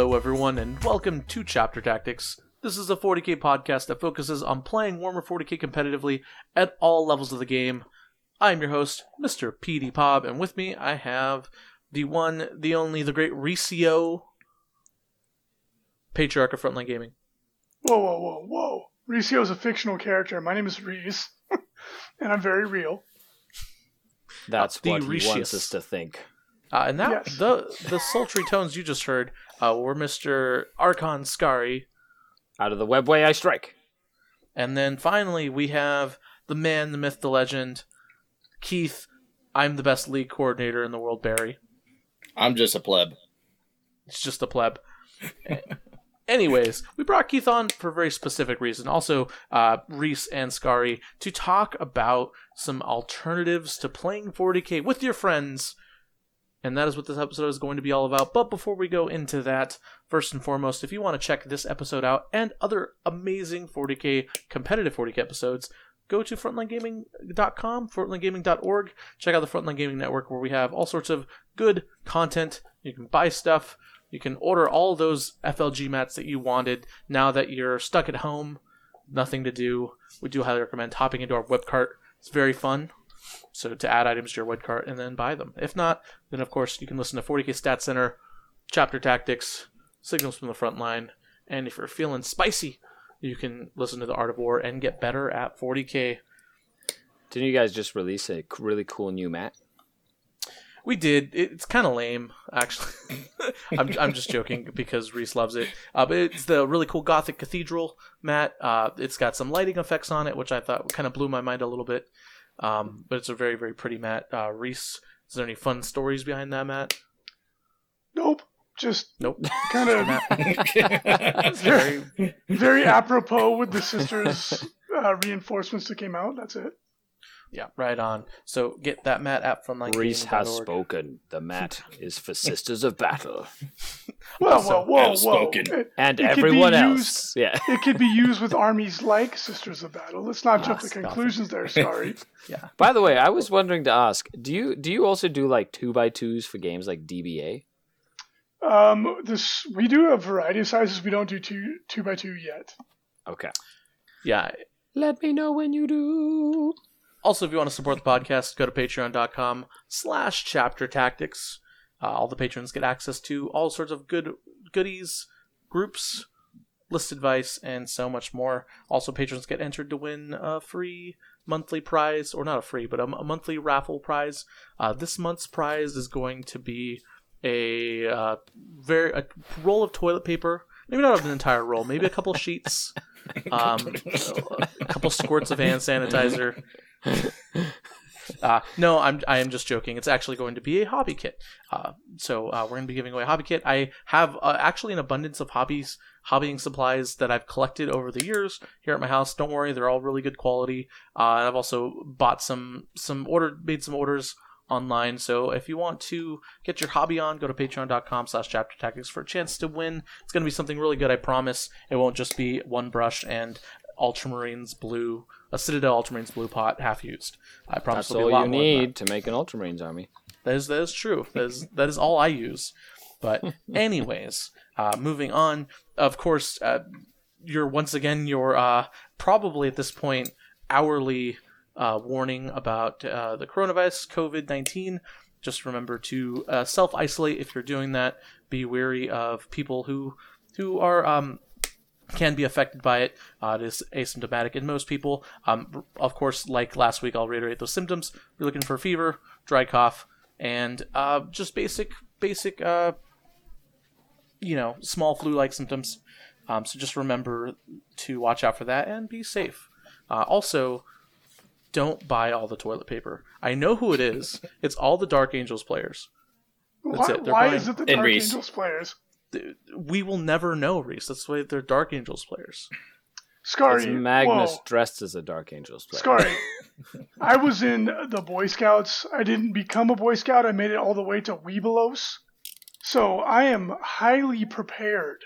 Hello, everyone, and welcome to Chapter Tactics. This is a 40k podcast that focuses on playing Warhammer 40k competitively at all levels of the game. I'm your host, Mr. PD Pob, and with me I have the one, the only, the great Reecius, patriarch of Frontline Gaming. Whoa, whoa, whoa, whoa. Reecius is a fictional character. My name is Reese, and I'm very real. That's The what he wants us to think. Uh, and that Yes. the the sultry tones you just heard uh, were Mr. Archon Scary, Out of the webway I strike. and then finally we have the man, the myth, the legend, Keith. I'm the best league coordinator in the world, Barry. I'm just a pleb. It's just a pleb. Anyways, we brought Keith on for a very specific reason. Also, uh, Reese and Scary to talk about some alternatives to playing 40k with your friends. And that is what this episode is going to be all about. But before we go into that, first and foremost, if you want to check this episode out and other amazing 40k, competitive 40k episodes, go to frontlinegaming.com, frontlinegaming.org. Check out the Frontline Gaming Network where we have all sorts of good content. You can buy stuff. You can order all those FLG mats that you wanted now that you're stuck at home, nothing to do. We do highly recommend hopping into our web cart. It's very fun. So to add items to your web cart and then buy them. If not, then of course you can listen to 40k Stat Center, Chapter Tactics, Signals from the Front Line, and if you're feeling spicy, you can listen to the Art of War and get better at 40k. Didn't you guys just release a really cool new mat? We did. It's kind of lame, actually. I'm, I'm just joking because Reese loves it. Uh, but it's the really cool Gothic Cathedral mat. Uh, it's got some lighting effects on it, which I thought kind of blew my mind a little bit. Um, but it's a very, very pretty mat. Uh, Reese, is there any fun stories behind that mat? Nope. Just Nope. kind of It's very, very apropos with the sisters' uh, reinforcements that came out. That's it. Yeah, right on. So get that mat app from like Reese has spoken. The mat is for Sisters of Battle. Whoa, Also, whoa, whoa, whoa. outspoken. It, And It could be everyone used- else. Yeah. it could be used with armies like Sisters of Battle. Let's not jump to conclusions there, sorry. Yeah. By the way, I was wondering to ask, do you do you also do like two by twos for games like DBA? Um, this we do a variety of sizes. We don't do two two by two yet. Okay. Yeah. Let me know when you do. Also, if you want to support the podcast, go to patreon.com slash chapter tactics. Uh, all the patrons get access to all sorts of good goodies, groups, list advice, and so much more. Also, patrons get entered to win a free monthly prize, or not a free, but a, a monthly raffle prize. Uh, this month's prize is going to be a uh, very a roll of toilet paper. Maybe not an entire roll, maybe a couple sheets, um, a couple squirts of hand sanitizer. Uh, no, I'm I am just joking. It's actually going to be a hobby kit. Uh, so uh, we're going to be giving away a hobby kit. I have uh, actually an abundance of hobbies, hobbying supplies that I've collected over the years here at my house. Don't worry, they're all really good quality. Uh, I've also bought some some order made some orders online. So if you want to get your hobby on, go to patreon.com slash chapter tactics for a chance to win. It's going to be something really good. I promise. It won't just be one brush and ultramarines blue, a Citadel ultramarines blue pot half used. I promise That's all you need to make an Ultramarines army. That is that is true. That is that is all I use. But anyways, uh, moving on. Of course, uh, you're once again you're uh, probably at this point hourly uh, warning about uh, the coronavirus, COVID nineteen. Just remember to uh, self isolate if you're doing that. Be wary of people who who are um, can be affected by it. Uh, it is asymptomatic in most people. Um, of course, like last week, I'll reiterate those symptoms. You're looking for fever, dry cough, and uh, just basic, basic, uh, you know, small flu-like symptoms. Um, so just remember to watch out for that and be safe. Uh, also, don't buy all the toilet paper. I know who it is. It's all the Dark Angels players. That's why it. They're why buying- is it the Dark Angels players? We will never know, Reese. That's why they're Dark Angels players. It's Scary. Magnus whoa. dressed as a Dark Angels player. Scary. I was in the Boy Scouts. I didn't become a Boy Scout. I made it all the way to Webelos. So I am highly prepared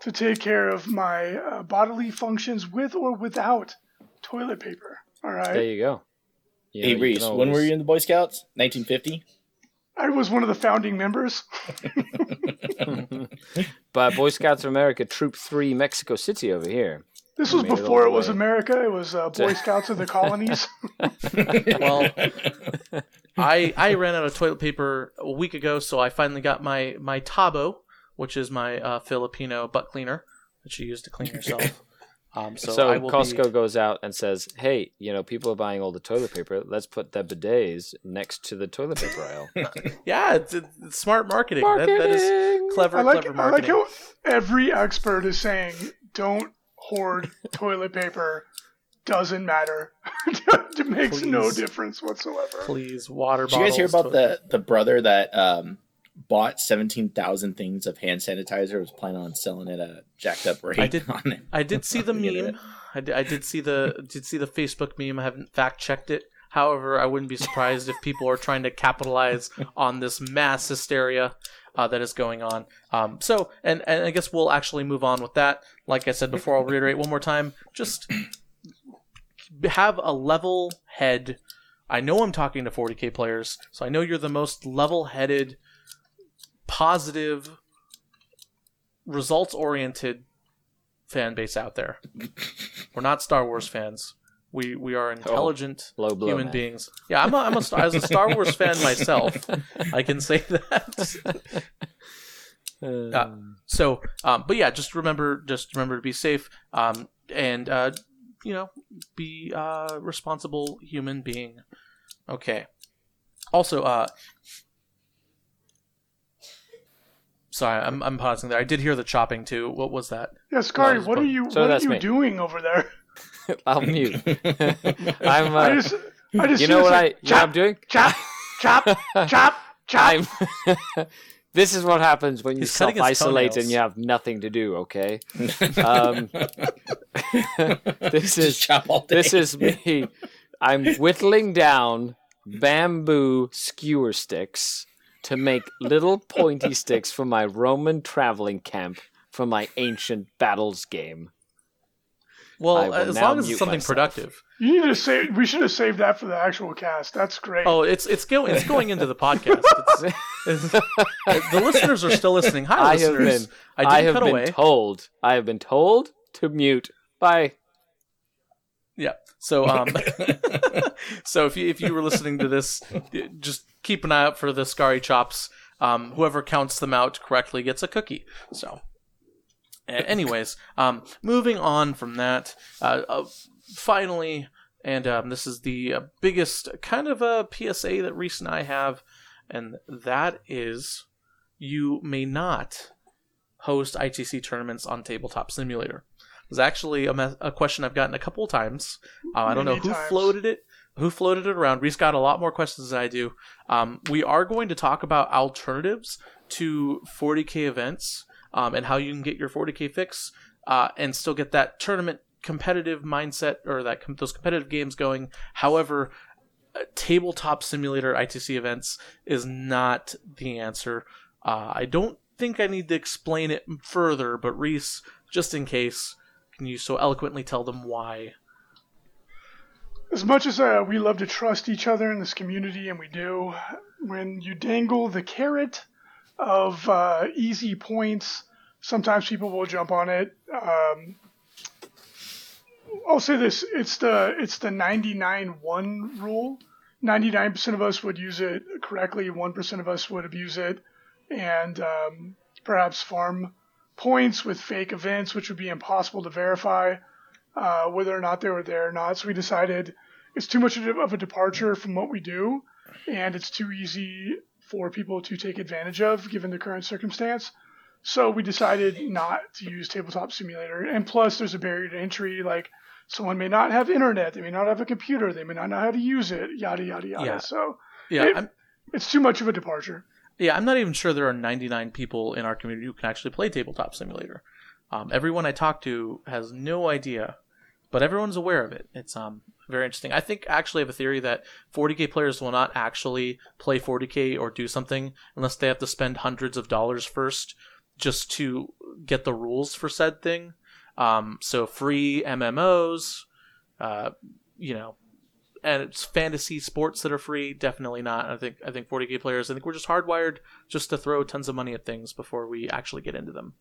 to take care of my uh, bodily functions with or without toilet paper. All right. There you go. You know, hey Reese, can when were you in the Boy Scouts? 1950. I was one of the founding members. but Boy Scouts of America Troop Three, Mexico City over here. This was made it before it was. America. It was uh, Boy Scouts of the colonies. Well, I I ran out of toilet paper a week ago, so I finally got my my Tabo, which is my uh, Filipino butt cleaner that you use to clean yourself. Um, so, So, I will Costco be, goes out and says, "Hey, you know, people are buying all the toilet paper. Let's put the bidets next to the toilet paper aisle." yeah, it's, it's smart marketing. That, that is Marketing! clever, I like clever I like how every expert is saying don't hoard toilet paper. Doesn't matter. it makes no difference whatsoever. Please, water Bottles, Did you guys hear about toilet- the the brother that um, bought seventeen thousand things of hand sanitizer? Was planning on selling it at a jacked up rate. I did- On it. I did see the meme. I did, I did see the did see the Facebook meme. I haven't fact checked it. However, I wouldn't be surprised if people are trying to capitalize on this mass hysteria uh, that is going on. Um, so, and and I guess we'll actually move on with that. Like I said before, I'll reiterate one more time. Just have a level head. I know I'm talking to 40k players, so I know you're the most level-headed, positive, results-oriented fan base out there. We're not Star Wars fans. We we are intelligent Low blow, human man. beings. Yeah, I'm a, I'm a Star- as a Star Wars fan myself. I can say that. Uh, So, um, but yeah, just remember, just remember to be safe, um, and uh, you know, be uh, responsible human being. Okay. Also, uh, sorry, I'm I'm pausing there. I did hear the chopping too. What was that? Yeah, Scary, No, what are you so what are you me. doing over there? I'll mute. I'm. Uh, I just I just you know this, what I? like, You know what I'm chop, doing? chop, chop, chop, chop. I'm. this is what happens when you He's cutting self isolate and you have nothing to do. Okay. Um, this is chop all day. this is me. I'm whittling down bamboo skewer sticks to make little pointy sticks for my Roman traveling camp for my ancient battles game. Well, as long as mute it's something myself. productive. You need to save. We should have saved that for the actual cast. That's great. Oh, it's it's going it's going into the podcast. It's, it's- the listeners are still listening. Hi, I have listeners. been I I, have been away. told. I have been told to mute by Yeah. So um so if you if you were listening to this, just keep an eye out for the Scary Chops. Um whoever counts them out correctly gets a cookie. So anyways, um moving on from that, uh, uh finally and um, this is the uh, biggest kind of a PSA that Reese and I have, and that is you may not host ITC tournaments on Tabletop Simulator. It's actually a, me- a question I've gotten a couple times. Uh, I don't know who times. floated it, who floated it around. Reese got a lot more questions than I do. Um, we are going to talk about alternatives to 40k events um, and how you can get your 40k fix uh, and still get that tournament competitive mindset or that com- those competitive games going. However, tabletop simulator ITC events is not the answer. Uh, I don't think I need to explain it further, but Reese, just in case, can you so eloquently tell them why? As much as uh, we love to trust each other in this community, and we do, when you dangle the carrot of uh, easy points, sometimes people will jump on it. Um, I'll say this: it's the it's the 99-1 rule. 99% of us would use it correctly. 1% of us would abuse it, and um, perhaps farm points with fake events, which would be impossible to verify uh, whether or not they were there or not. So we decided it's too much of a departure from what we do, and it's too easy for people to take advantage of given the current circumstance. So we decided not to use Tabletop Simulator. And plus, there's a barrier to entry. Like someone may not have internet, they may not have a computer, they may not know how to use it, yada yada yada. Yeah. So Yeah, It- it's too much of a departure. yeah, I'm not even sure there are 99 people in our community who can actually play tabletop simulator. Um, everyone I talk to has no idea, but everyone's aware of it. It's um very interesting. I think actually I have a theory that 40k players will not actually play 40k or do something unless they have to spend hundreds of dollars first just to get the rules for said thing. Um, so free MMOs, uh, you know, and it's fantasy sports that are free. Definitely not. I think I think 40k players. I think we're just hardwired just to throw tons of money at things before we actually get into them.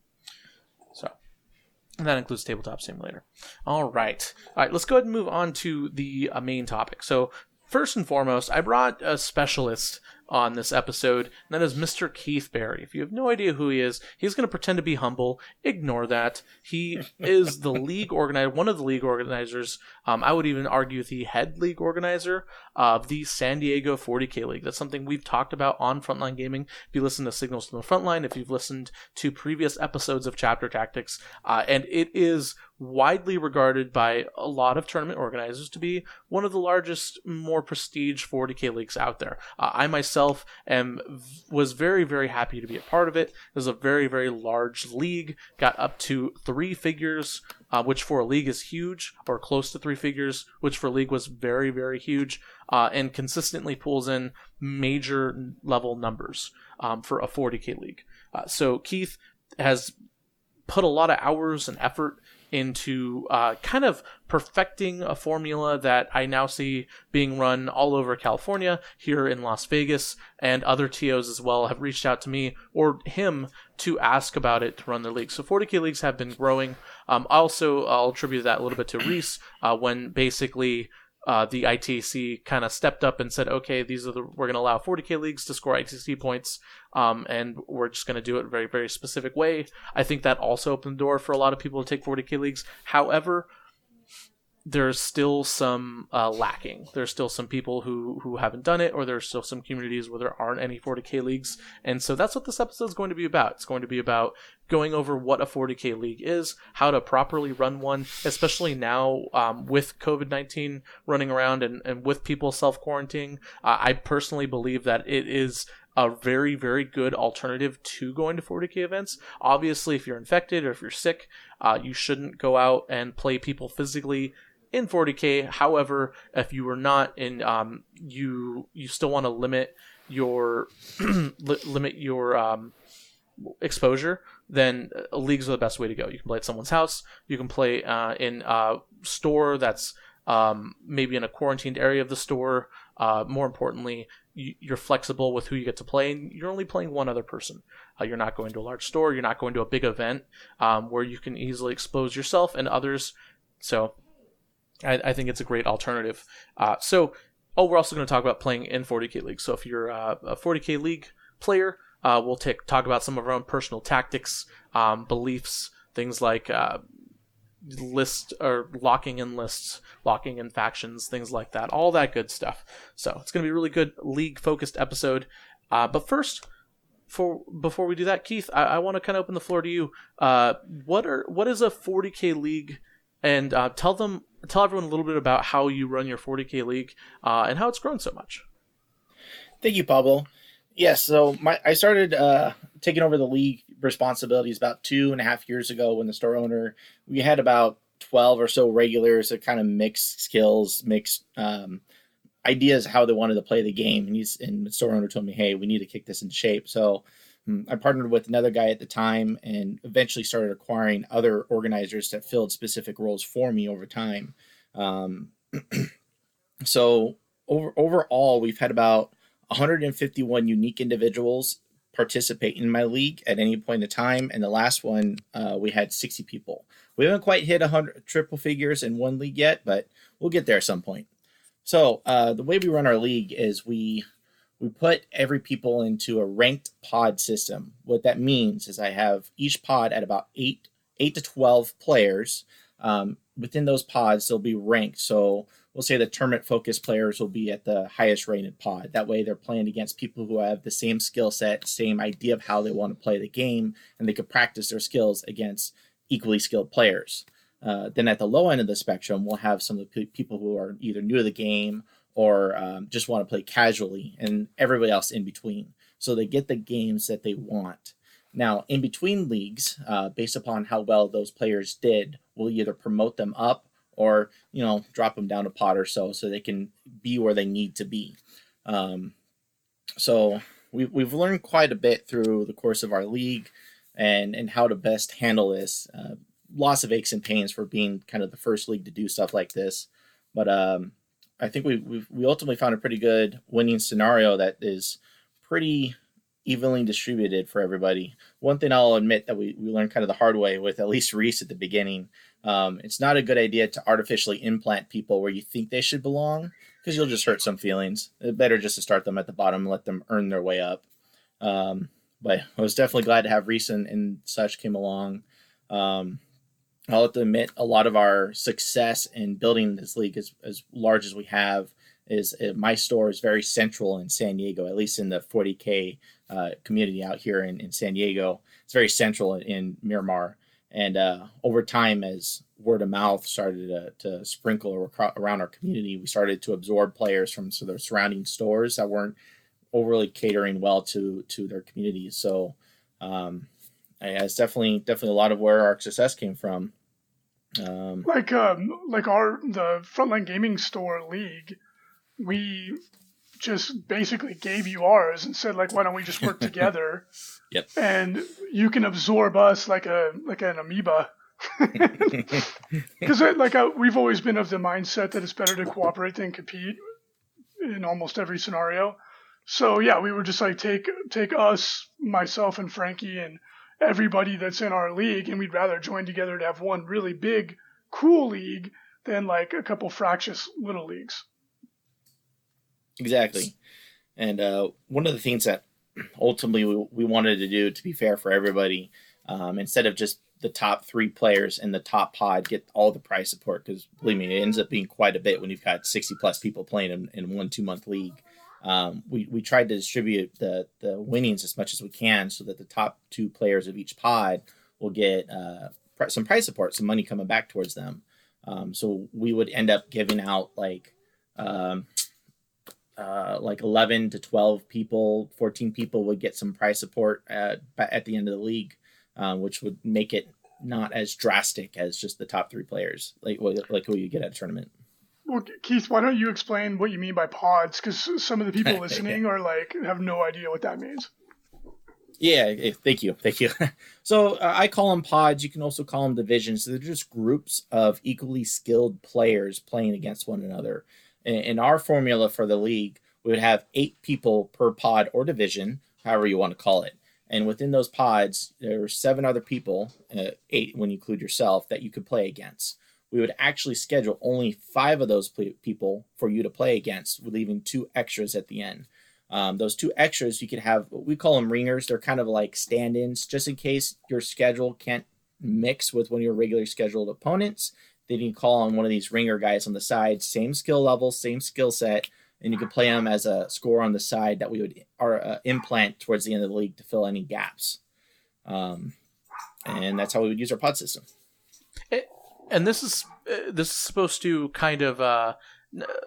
And that includes tabletop simulator. All right. All right, let's go ahead and move on to the uh, main topic. So, first and foremost, I brought a specialist on this episode, and that is Mr. Keith Barry. If you have no idea who he is, he's going to pretend to be humble. Ignore that. He is the league organizer, one of the league organizers. Um, I would even argue the head league organizer of the San Diego 40K League. That's something we've talked about on Frontline Gaming. If you listen to Signals from the Frontline, if you've listened to previous episodes of Chapter Tactics, uh, and it is widely regarded by a lot of tournament organizers to be one of the largest, more prestige 40k leagues out there. Uh, I myself am was very very happy to be a part of it. It was a very very large league, got up to three figures. Uh, which for a league is huge, or close to three figures, which for a league was very, very huge, uh, and consistently pulls in major level numbers um, for a 40k league. Uh, so Keith has put a lot of hours and effort into uh, kind of perfecting a formula that I now see being run all over California, here in Las Vegas, and other TOs as well have reached out to me or him to ask about it to run their league. So 40k leagues have been growing. Um, also, I'll attribute that a little bit to Reese uh, when basically uh, the ITC kind of stepped up and said, okay, these are the we're going to allow 40k leagues to score ITC points, um, and we're just going to do it a very very specific way. I think that also opened the door for a lot of people to take 40k leagues. However, there's still some uh, lacking. There's still some people who who haven't done it, or there's still some communities where there aren't any 40k leagues, and so that's what this episode is going to be about. It's going to be about going over what a 40k league is, how to properly run one, especially now um, with COVID 19 running around and, and with people self quarantining. Uh, I personally believe that it is a very, very good alternative to going to 40k events. Obviously, if you're infected or if you're sick, uh, you shouldn't go out and play people physically in 40k. However, if you are not in, um, you you still want to limit your li- limit your um, exposure, then uh, leagues are the best way to go. You can play at someone's house. You can play uh, in a store that's um, maybe in a quarantined area of the store. Uh, more importantly, you, you're flexible with who you get to play, and you're only playing one other person. Uh, you're not going to a large store. You're not going to a big event um, where you can easily expose yourself and others. So, I, I think it's a great alternative. Uh, so, oh, we're also going to talk about playing in 40k league. So, if you're uh, a 40k league player, uh, we'll talk about some of our own personal tactics, um, beliefs, things like uh, list or locking in lists, locking in factions, things like that, all that good stuff. So it's going to be a really good league focused episode. Uh, but first, for before we do that, Keith, I, I want to kind of open the floor to you. Uh, what are what is a 40k league, and uh, tell them tell everyone a little bit about how you run your 40k league uh, and how it's grown so much. Thank you, Pablo. Yes, so my I started uh, taking over the league responsibilities about two and a half years ago when the store owner we had about 12 or so regulars that kind of mixed skills mixed um, ideas how they wanted to play the game and he's and the store owner told me hey we need to kick this in shape so i partnered with another guy at the time and eventually started acquiring other organizers that filled specific roles for me over time um, so over overall we've had about 151 unique individuals participate in my league at any point in time. And the last one, uh, we had 60 people. We haven't quite hit 100 triple figures in one league yet, but we'll get there at some point. So uh, the way we run our league is we we put every people into a ranked pod system. What that means is I have each pod at about eight eight to 12 players. Um, within those pods, they'll be ranked. So we'll say the tournament focused players will be at the highest rated pod. That way they're playing against people who have the same skill set, same idea of how they want to play the game, and they could practice their skills against equally skilled players. Uh, then at the low end of the spectrum, we'll have some of the people who are either new to the game or um, just want to play casually, and everybody else in between. So they get the games that they want. Now, in between leagues, uh, based upon how well those players did, we'll either promote them up or you know drop them down a pod or so so they can be where they need to be um, so we've, we've learned quite a bit through the course of our league and and how to best handle this uh, lots of aches and pains for being kind of the first league to do stuff like this but um, I think we we we ultimately found a pretty good winning scenario that is pretty evenly distributed for everybody. One thing I'll admit that we, we learned kind of the hard way with at least Reese at the beginning. Um, it's not a good idea to artificially implant people where you think they should belong because you'll just hurt some feelings. It's better just to start them at the bottom and let them earn their way up. Um, but I was definitely glad to have Reese and, and such came along. Um, I'll have to admit, a lot of our success in building this league as, as large as we have is uh, my store is very central in San Diego, at least in the 40K uh, community out here in, in San Diego. It's very central in, in Miramar. And uh, over time, as word of mouth started to, to sprinkle around our community, we started to absorb players from so the surrounding stores that weren't overly catering well to to their communities. So um, it's definitely definitely a lot of where our success came from. Um, like um, like our the Frontline Gaming Store League, we just basically gave you ours and said like, why don't we just work together? yep. And you can absorb us like a like an amoeba. Because like uh, we've always been of the mindset that it's better to cooperate than compete in almost every scenario. So yeah, we were just like take take us, myself and Frankie and everybody that's in our league, and we'd rather join together to have one really big, cool league than like a couple fractious little leagues. Exactly. And uh, one of the things that ultimately we, we wanted to do to be fair for everybody, um, instead of just the top three players in the top pod get all the prize support, because believe me, it ends up being quite a bit when you've got 60 plus people playing in, in one two month league. Um, we, we tried to distribute the, the winnings as much as we can so that the top two players of each pod will get uh, some prize support, some money coming back towards them. Um, so we would end up giving out like um, uh, like 11 to 12 people, 14 people would get some prize support at, at the end of the league, um, which would make it not as drastic as just the top three players, like like who you get at a tournament. Well, Keith, why don't you explain what you mean by pods? Because some of the people listening are like have no idea what that means. Yeah, thank you, thank you. so uh, I call them pods. You can also call them divisions. So they're just groups of equally skilled players playing against one another. In, in our formula for the league, we would have eight people per pod or division, however you want to call it. And within those pods, there are seven other people, uh, eight when you include yourself, that you could play against we would actually schedule only five of those people for you to play against, leaving two extras at the end. Um, those two extras, you could have we call them ringers. They're kind of like stand ins, just in case your schedule can't mix with one of your regularly scheduled opponents. Then you can call on one of these ringer guys on the side, same skill level, same skill set, and you can play them as a score on the side that we would our, uh, implant towards the end of the league to fill any gaps. Um, and that's how we would use our pod system. And this is uh, this is supposed to kind of uh,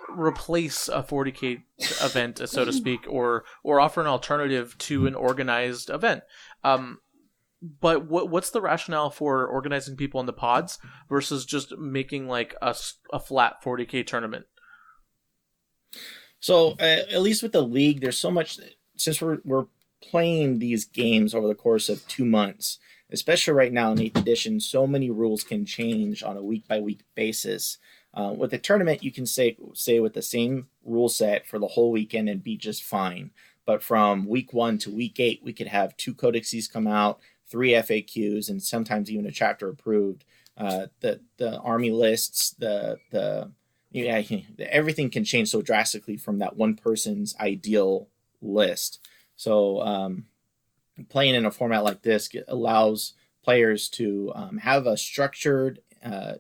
replace a 40k event, so to speak, or or offer an alternative to an organized event. Um, but what what's the rationale for organizing people in the pods versus just making like a, a flat 40k tournament? So uh, at least with the league, there's so much since we're we're playing these games over the course of two months especially right now in 8th edition, so many rules can change on a week by week basis. Uh, with a tournament, you can say say with the same rule set for the whole weekend and be just fine. But from week one to week eight, we could have two codices come out, three FAQs, and sometimes even a chapter approved. Uh, the the army lists, the the yeah, everything can change so drastically from that one person's ideal list. So um, playing in a format like this allows players to um, have a structured uh,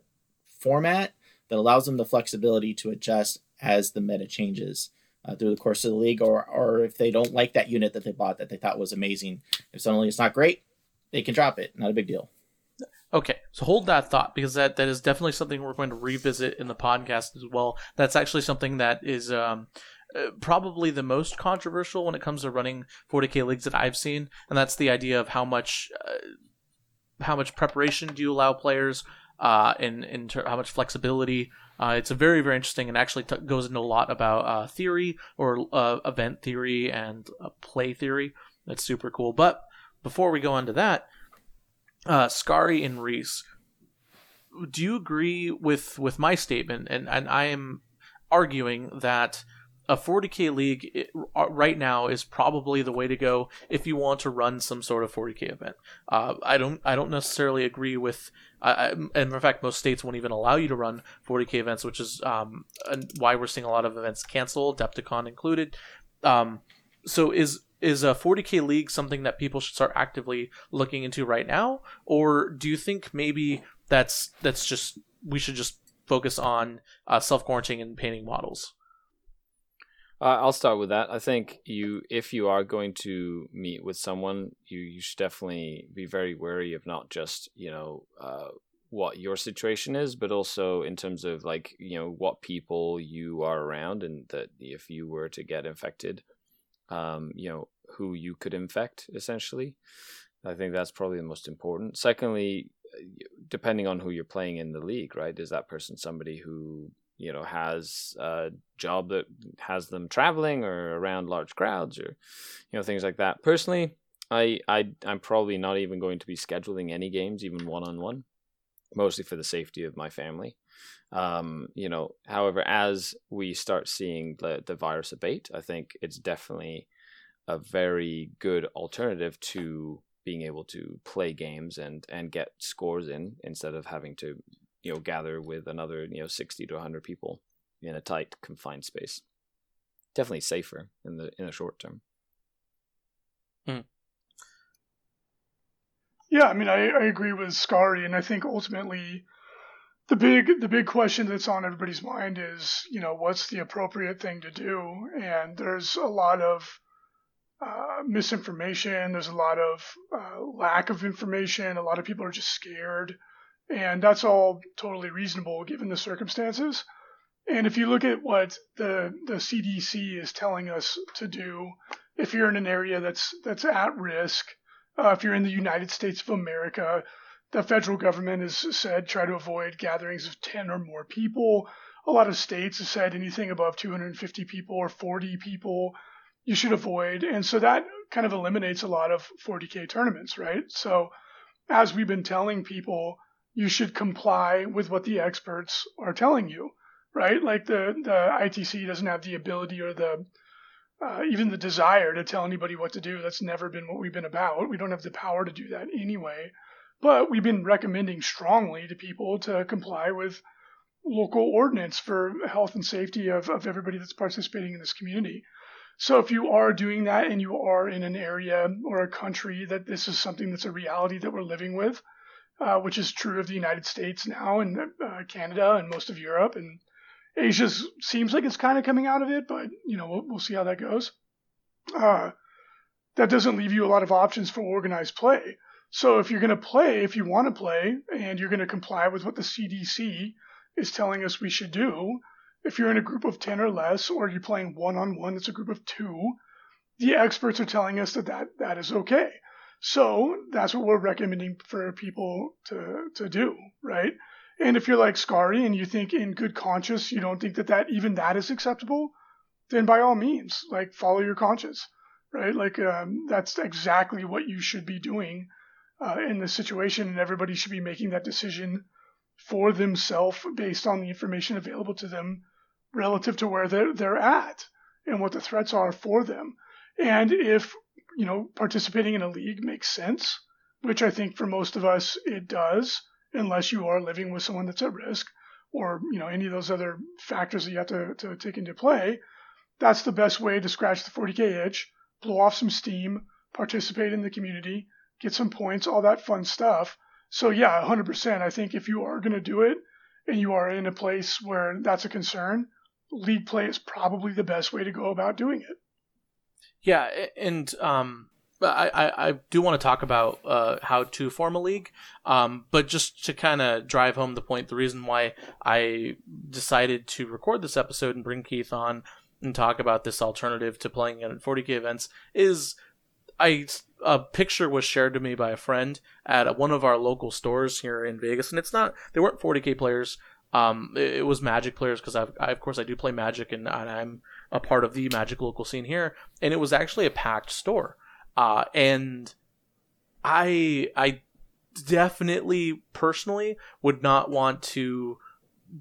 format that allows them the flexibility to adjust as the meta changes uh, through the course of the league, or or if they don't like that unit that they bought that they thought was amazing, if suddenly it's not great, they can drop it. Not a big deal. Okay, so hold that thought because that, that is definitely something we're going to revisit in the podcast as well. That's actually something that is um, uh, probably the most controversial when it comes to running 40k leagues that I've seen, and that's the idea of how much uh, how much preparation do you allow players, uh, in in ter- how much flexibility. Uh, it's a very very interesting and actually t- goes into a lot about uh, theory or uh, event theory and play theory. That's super cool. But before we go on to that, uh, Scary and Reese, do you agree with with my statement? And and I am arguing that a 40k league uh, right now is probably the way to go if you want to run some sort of 40k event. Uh, I don't I don't necessarily agree with. And in fact, most states won't even allow you to run 40k events, which is um, why we're seeing a lot of events cancel, Adepticon included. Um, so is is a 40k league something that people should start actively looking into right now, or do you think maybe that's that's just we should just focus on uh, self quarantining and painting models? Uh, I'll start with that. I think you, if you are going to meet with someone, you you should definitely be very wary of not just you know uh, what your situation is, but also in terms of like you know what people you are around, and that if you were to get infected, um, you know who you could infect essentially. I think that's probably the most important. Secondly, depending on who you're playing in the league, right? Is that person somebody who you know has a job that has them traveling or around large crowds or you know things like that. Personally i i i'm probably not even going to be scheduling any games even one on one mostly for the safety of my family. Um you know however as we start seeing the the virus abate i think it's definitely a very good alternative to being able to play games and and get scores in instead of having to you know gather with another you know 60 to 100 people in a tight confined space. Definitely safer in the in the short term. Mm. yeah i mean I, I agree with scary and i think ultimately the big the big question that's on everybody's mind is you know what's the appropriate thing to do? And there's a lot of uh, misinformation there's a lot of uh, lack of information a lot of people are just scared and that's all totally reasonable given the circumstances. And if you look at what the, the CDC is telling us to do, if you're in an area that's, that's at risk, uh, if you're in the United States of America, the federal government has said try to avoid gatherings of 10 or more people. A lot of states have said anything above 250 people or 40 people you should avoid. And so that kind of eliminates a lot of 40K tournaments, right? So as we've been telling people, you should comply with what the experts are telling you, right? Like the, the ITC doesn't have the ability or the uh, even the desire to tell anybody what to do. That's never been what we've been about. We don't have the power to do that anyway. But we've been recommending strongly to people to comply with local ordinance for health and safety of, of everybody that's participating in this community. So if you are doing that and you are in an area or a country that this is something that's a reality that we're living with, uh, which is true of the United States now and uh, Canada and most of Europe. And Asia seems like it's kind of coming out of it, but you know we'll, we'll see how that goes. Uh, that doesn't leave you a lot of options for organized play. So if you're going to play, if you want to play, and you're going to comply with what the CDC is telling us we should do, if you're in a group of 10 or less, or you're playing one on one, it's a group of two, the experts are telling us that, that that is okay. So that's what we're recommending for people to, to do, right? And if you're like Scary and you think in good conscience you don't think that, that even that is acceptable, then by all means, like follow your conscience, right? Like um, that's exactly what you should be doing uh, in this situation, and everybody should be making that decision for themselves based on the information available to them relative to where they're, they're at and what the threats are for them. And if you know, participating in a league makes sense, which I think for most of us it does, unless you are living with someone that's at risk or, you know, any of those other factors that you have to, to take into play. That's the best way to scratch the 40K itch, blow off some steam, participate in the community, get some points, all that fun stuff. So, yeah, 100%. I think if you are going to do it and you are in a place where that's a concern, league play is probably the best way to go about doing it. Yeah, and um, I, I, do want to talk about uh, how to form a league, um, but just to kind of drive home the point, the reason why I decided to record this episode and bring Keith on and talk about this alternative to playing at 40k events is I a picture was shared to me by a friend at one of our local stores here in Vegas, and it's not they weren't 40k players. Um, it, it was Magic players because I, of course I do play Magic and, and I'm a part of the Magic local scene here, and it was actually a packed store. Uh, and I I definitely personally would not want to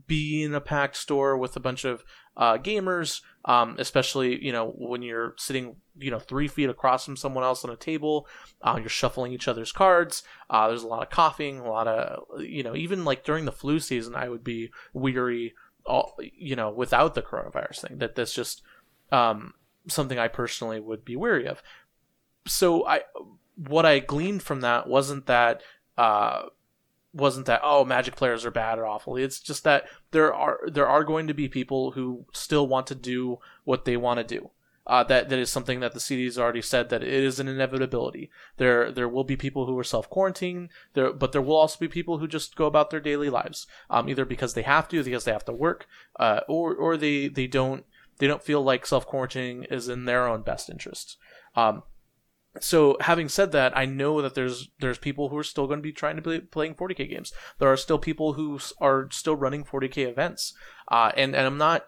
be in a packed store with a bunch of uh, gamers, um, especially you know when you're sitting you know three feet across from someone else on a table, uh, you're shuffling each other's cards. Uh, there's a lot of coughing, a lot of you know even like during the flu season, I would be weary, all you know without the coronavirus thing. That that's just um, something I personally would be wary of. So I what I gleaned from that wasn't that uh, wasn't that oh magic players are bad or awful it's just that there are there are going to be people who still want to do what they want to do uh, that that is something that the CD has already said that it is an inevitability. There there will be people who are self quarantined. There, but there will also be people who just go about their daily lives, um, either because they have to, because they have to work, uh, or or they they don't they don't feel like self quarantining is in their own best interest. Um, so having said that, I know that there's there's people who are still going to be trying to be playing 40k games. There are still people who are still running 40k events, uh, and and I'm not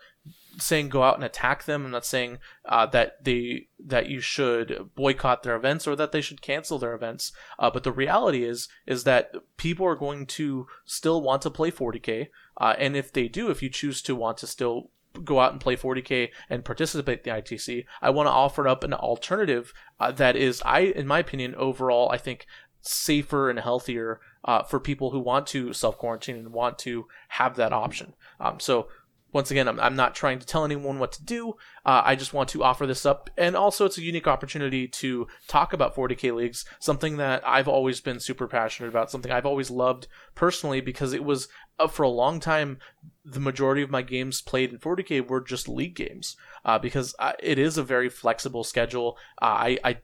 saying go out and attack them. I'm not saying uh, that they that you should boycott their events or that they should cancel their events. Uh, but the reality is is that people are going to still want to play 40k, uh, and if they do, if you choose to want to still go out and play 40k and participate in the ITC. I want to offer up an alternative uh, that is, I, in my opinion, overall, I think safer and healthier uh, for people who want to self quarantine and want to have that option. Um, so once again, I'm, I'm not trying to tell anyone what to do. Uh, I just want to offer this up. And also, it's a unique opportunity to talk about 40K leagues, something that I've always been super passionate about, something I've always loved personally, because it was, uh, for a long time, the majority of my games played in 40K were just league games, uh, because uh, it is a very flexible schedule. Uh, I, I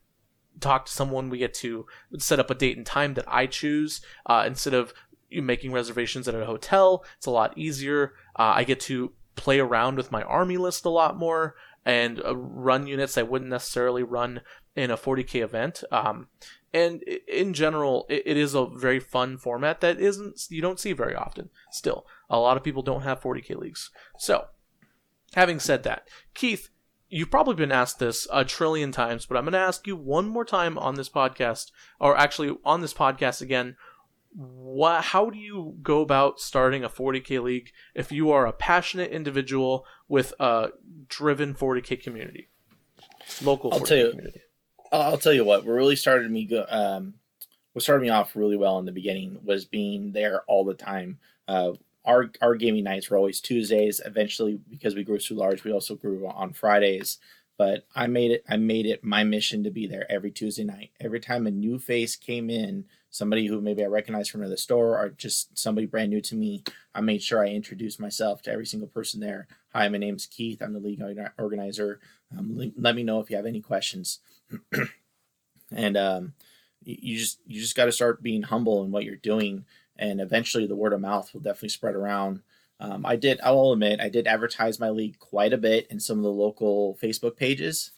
talk to someone, we get to set up a date and time that I choose uh, instead of making reservations at a hotel. It's a lot easier. Uh, I get to play around with my army list a lot more and uh, run units I wouldn't necessarily run in a 40k event. Um, and in general, it, it is a very fun format that isn't you don't see very often. Still, a lot of people don't have 40k leagues. So, having said that, Keith, you've probably been asked this a trillion times, but I'm going to ask you one more time on this podcast, or actually on this podcast again what how do you go about starting a 40k league if you are a passionate individual with a driven 40k community local I'll 40K tell you, community I'll tell you what. What really started me go, um, what started me off really well in the beginning was being there all the time. Uh, our our gaming nights were always Tuesdays. Eventually, because we grew so large, we also grew on Fridays. But I made it. I made it my mission to be there every Tuesday night. Every time a new face came in, somebody who maybe I recognize from another store or just somebody brand new to me, I made sure I introduced myself to every single person there. Hi, my name's Keith. I'm the league organizer. Um, let me know if you have any questions. and um, you just you just got to start being humble in what you're doing, and eventually the word of mouth will definitely spread around. Um, I did. I will admit, I did advertise my league quite a bit in some of the local Facebook pages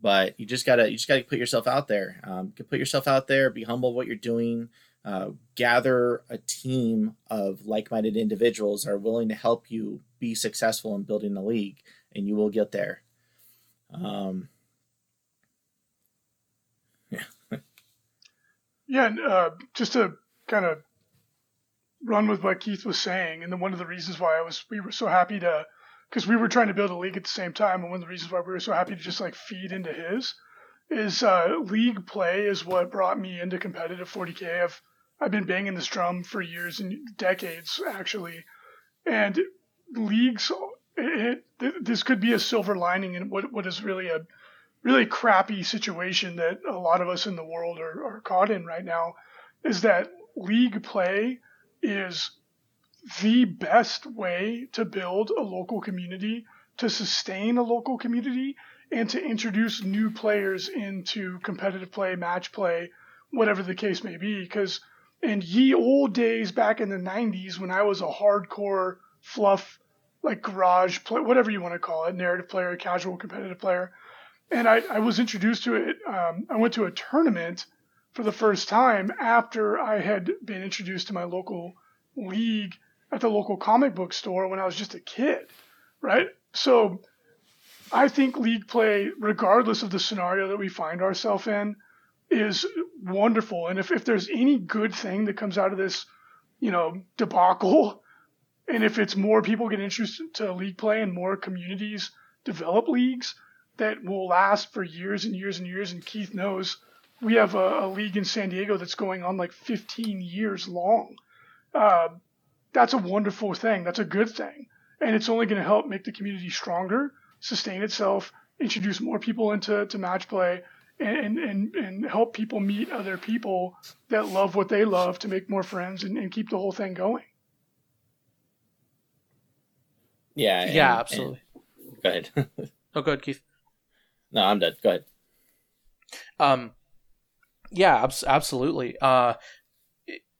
but you just gotta you just gotta put yourself out there. Um, put yourself out there. Be humble what you're doing. Uh, gather a team of like-minded individuals are willing to help you be successful in building a league, and you will get there. Um, yeah. yeah. And, uh, just to kind of run with what Keith was saying, and then one of the reasons why I was we were so happy to because we were trying to build a league at the same time, and one of the reasons why we were so happy to just like feed into his is uh, league play is what brought me into competitive 40k. I've I've been banging this drum for years and decades actually, and leagues. It, it, this could be a silver lining in what what is really a really crappy situation that a lot of us in the world are, are caught in right now is that league play is the best way to build a local community, to sustain a local community, and to introduce new players into competitive play, match play, whatever the case may be. Because in ye old days back in the 90s, when I was a hardcore fluff, like garage play, whatever you want to call it, narrative player, casual competitive player, and I, I was introduced to it. Um, I went to a tournament for the first time after I had been introduced to my local league at the local comic book store when I was just a kid, right? So I think league play, regardless of the scenario that we find ourselves in, is wonderful. And if, if there's any good thing that comes out of this, you know, debacle, And if it's more people get interested to league play and more communities develop leagues that will last for years and years and years, and Keith knows we have a, a league in San Diego that's going on like 15 years long. Uh, that's a wonderful thing. That's a good thing. And it's only going to help make the community stronger, sustain itself, introduce more people into to match play, and, and, and help people meet other people that love what they love to make more friends and, and keep the whole thing going. Yeah. and- yeah, and- absolutely. go ahead. Oh, good, Keith. no, I'm done. Go ahead. Um, yeah, abs- absolutely. Uh, it-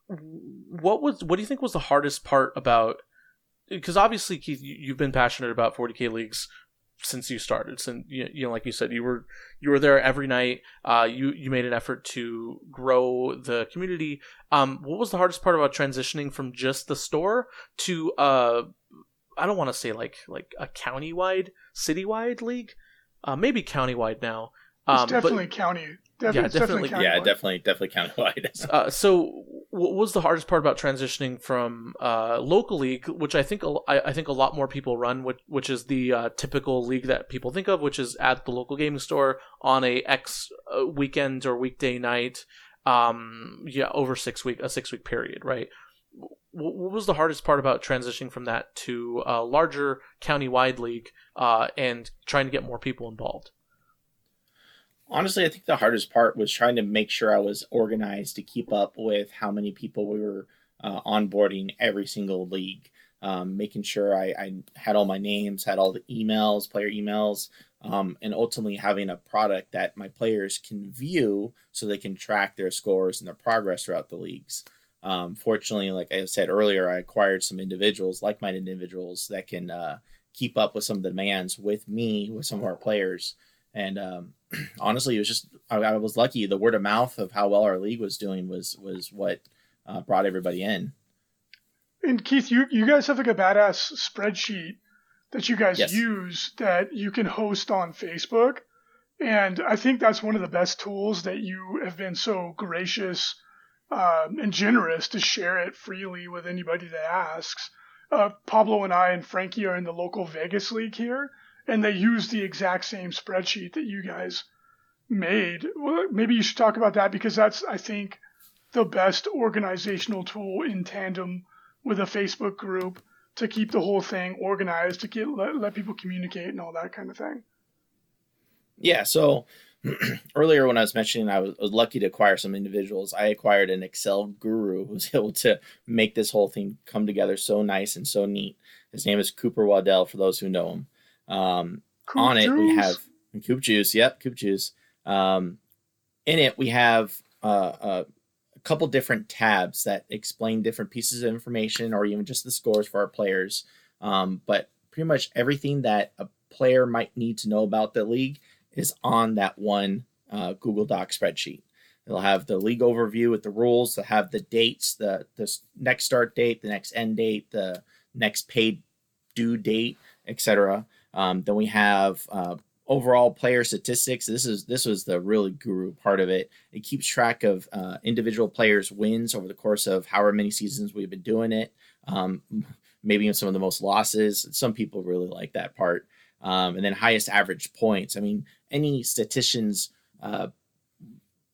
what was what do you think was the hardest part about? Because obviously, Keith, you, you've been passionate about 40k leagues since you started. Since you, you know, like you said, you were you were there every night. Uh, you you made an effort to grow the community. Um, what was the hardest part about transitioning from just the store to uh, I don't want to say like like a county-wide, city-wide league. Uh, maybe county-wide now. It's Um, but- definitely county. Definitely, Yeah, definitely, definitely- county. yeah, definitely, definitely countywide. Uh, so, what was the hardest part about transitioning from uh, local league, which I think a, I, I think a lot more people run, which, which is the uh, typical league that people think of, which is at the local gaming store on a X uh, weekend or weekday night, um, yeah, over six week a six week period, right? What, what was the hardest part about transitioning from that to a larger county-wide league uh, and trying to get more people involved? Honestly, I think the hardest part was trying to make sure I was organized to keep up with how many people we were uh, onboarding every single league. Um, making sure I, I had all my names, had all the emails, player emails, um, and ultimately having a product that my players can view so they can track their scores and their progress throughout the leagues. Um, fortunately, like I said earlier, I acquired some individuals, like minded individuals, that can uh, keep up with some of the demands with me, with some of our players. And um, honestly, it was just I, I was lucky. The word of mouth of how well our league was doing was was what uh, brought everybody in. And Keith, you you guys have like a badass spreadsheet that you guys Yes. use that you can host on Facebook. And I think that's one of the best tools that you have been so gracious um, and generous to share it freely with anybody that asks. Uh, Pablo and I and Frankie are in the local Vegas league here, and they use the exact same spreadsheet that you guys made. Well, maybe you should talk about that because that's, I think, the best organizational tool in tandem with a Facebook group to keep the whole thing organized, to get let, let people communicate and all that kind of thing. Yeah. So earlier when I was mentioning I was, was lucky to acquire some individuals, I acquired an Excel guru who was able to make this whole thing come together so nice and so neat. His name is Cooper Waddell, for those who know him. Um, Cool on it we have Coop Juice. Yep, Coop Juice. Um, in it we have uh, uh, a couple different tabs that explain different pieces of information or even just the scores for our players. Um, but pretty much everything that a player might need to know about the league is on that one uh, Google Doc spreadsheet. It'll have the league overview with the rules. They'll have the dates, the the next start date, the next end date, the next paid due date, etc. Um, then we have uh, overall player statistics. This is this was the really guru part of it. It keeps track of uh, individual players' wins over the course of however many seasons we've been doing it. Um, maybe some of the most losses. Some people really like that part. Um, and then highest average points. I mean, any statistician's uh,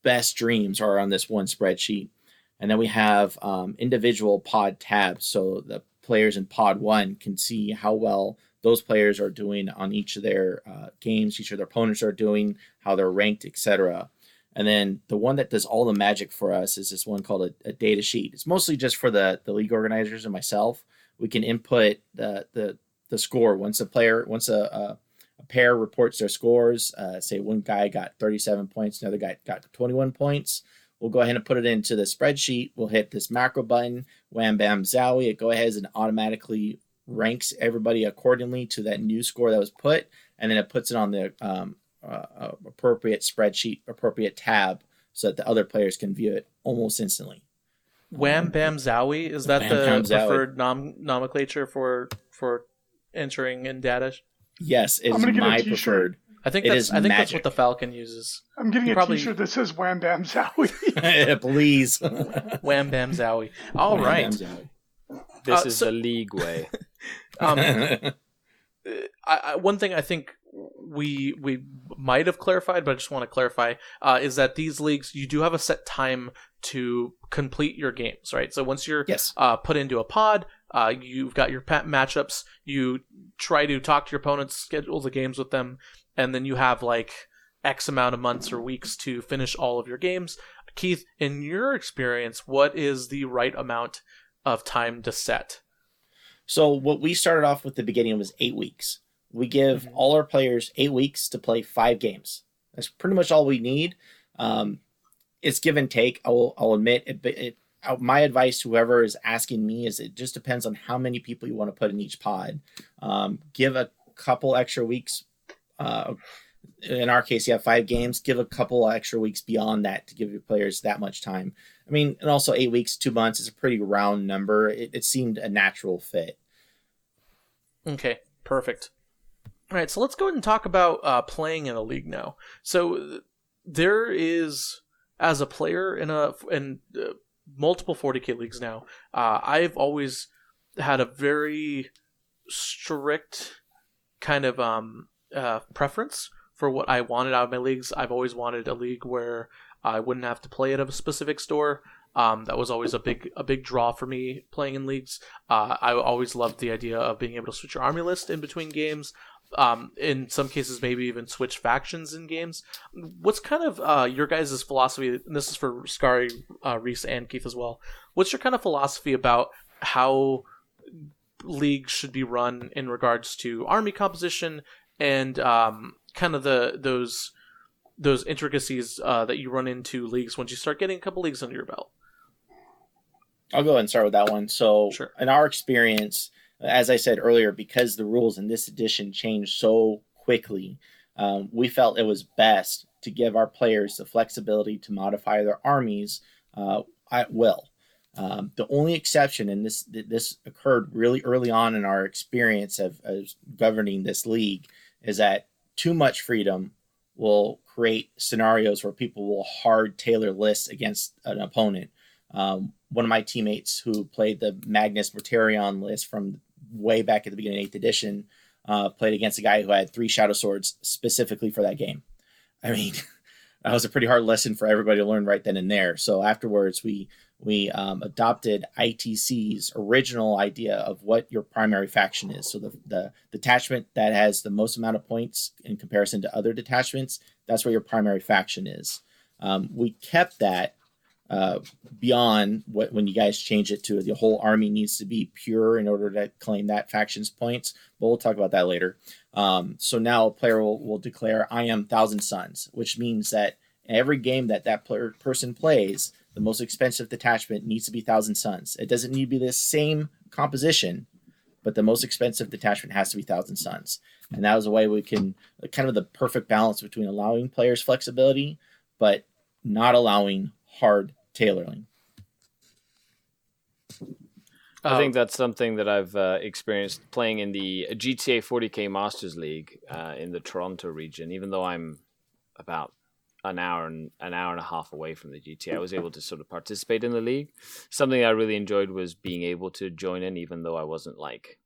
best dreams are on this one spreadsheet. And then we have um, individual pod tabs. So the players in pod one can see how well those players are doing on each of their uh, games, each of their opponents are doing, how they're ranked, etc. And then the one that does all the magic for us is this one called a, a data sheet. It's mostly just for the, the league organizers and myself. We can input the the, the score once a player once a, a, a pair reports their scores. Uh, say one guy got 37 points, another guy got 21 points. We'll go ahead and put it into the spreadsheet. We'll hit this macro button, wham bam zowie. It go ahead and automatically ranks everybody accordingly to that new score that was put, and then it puts it on the um, uh, uh, appropriate spreadsheet, appropriate tab, so that the other players can view it almost instantly. Wham Bam Zowie is that Wham the Bam preferred nom- nomenclature for for entering in data? Yes, it I'm is gonna get a my preferred. I think It that's I think that's what the Falcon uses. I'm getting You a probably- T-shirt that says "Wham Bam Zowie." Please. Wham Bam Zowie. All Wham right. Bam Zowie. This Uh, is so- the league way. Um, I, I, one thing I think we we might have clarified, but I just want to clarify uh, is that these leagues you do have a set time to complete your games, right? So once you're yes. uh, put into a pod, uh, you've got your pa- matchups. You try to talk to your opponents, schedule the games with them, and then you have like X amount of months or weeks to finish all of your games. Keith, in your experience, what is the right amount of time to set? So what we started off with the beginning was eight weeks. We give Mhm. all our players eight weeks to play five games. That's pretty much all we need. Um, it's give and take. I will. I'll admit it. But it, uh, my advice to whoever is asking me is it just depends on how many people you want to put in each pod. Um, give a couple extra weeks. Uh, in our case, you have five games. Give a couple extra weeks beyond that to give your players that much time. I mean, and also eight weeks, two months is a pretty round number. It, it seemed a natural fit. Okay, perfect. All right, so let's go ahead and talk about uh, playing in a league now. So there is, as a player in a in uh, multiple 40k leagues now, uh, I've always had a very strict kind of um, uh, preference for what I wanted out of my leagues. I've always wanted a league where I wouldn't have to play at a specific store. Um, that was always a big a big draw for me playing in leagues. Uh, I always loved the idea of being able to switch your army list in between games. Um, in some cases, maybe even switch factions in games. What's kind of uh, your guys' philosophy? And this is for Scary, uh, Reese, and Keith as well. What's your kind of philosophy about how leagues should be run in regards to army composition and um, kind of the those those intricacies uh, that you run into leagues once you start getting a couple leagues under your belt? I'll go ahead and start with that one. So, Sure. in our experience, as I said earlier, because the rules in this edition changed so quickly, um, we felt it was best to give our players the flexibility to modify their armies uh, at will. Um, the only exception, and this this occurred really early on in our experience of, of governing this league, is that too much freedom will create scenarios where people will hard tailor lists against an opponent. Um, one of my teammates who played the Magnus Mortarion list from way back at the beginning of 8th edition uh, played against a guy who had three Shadow Swords specifically for that game. I mean, that was a pretty hard lesson for everybody to learn right then and there. So afterwards, we we um, adopted ITC's original idea of what your primary faction is. So the, the detachment that has the most amount of points in comparison to other detachments, that's where your primary faction is. Um, we kept that uh, beyond what when you guys change it to the whole army needs to be pure in order to claim that faction's points. But we'll talk about that later. Um, so now a player will, will declare, "I am Thousand Suns," which means that every game that that player, person plays, the most expensive detachment needs to be Thousand Suns. It doesn't need to be the same composition, but the most expensive detachment has to be Thousand Suns. And that was a way we can kind of the perfect balance between allowing players flexibility, but not allowing hard tailoring. I Uh, think that's something that I've uh, experienced playing in the GTA 40k Masters League uh, in the Toronto region. Even though I'm about an hour and an hour and a half away from the GTA, I was able to sort of participate in the league. Something I really enjoyed was being able to join in, even though I wasn't like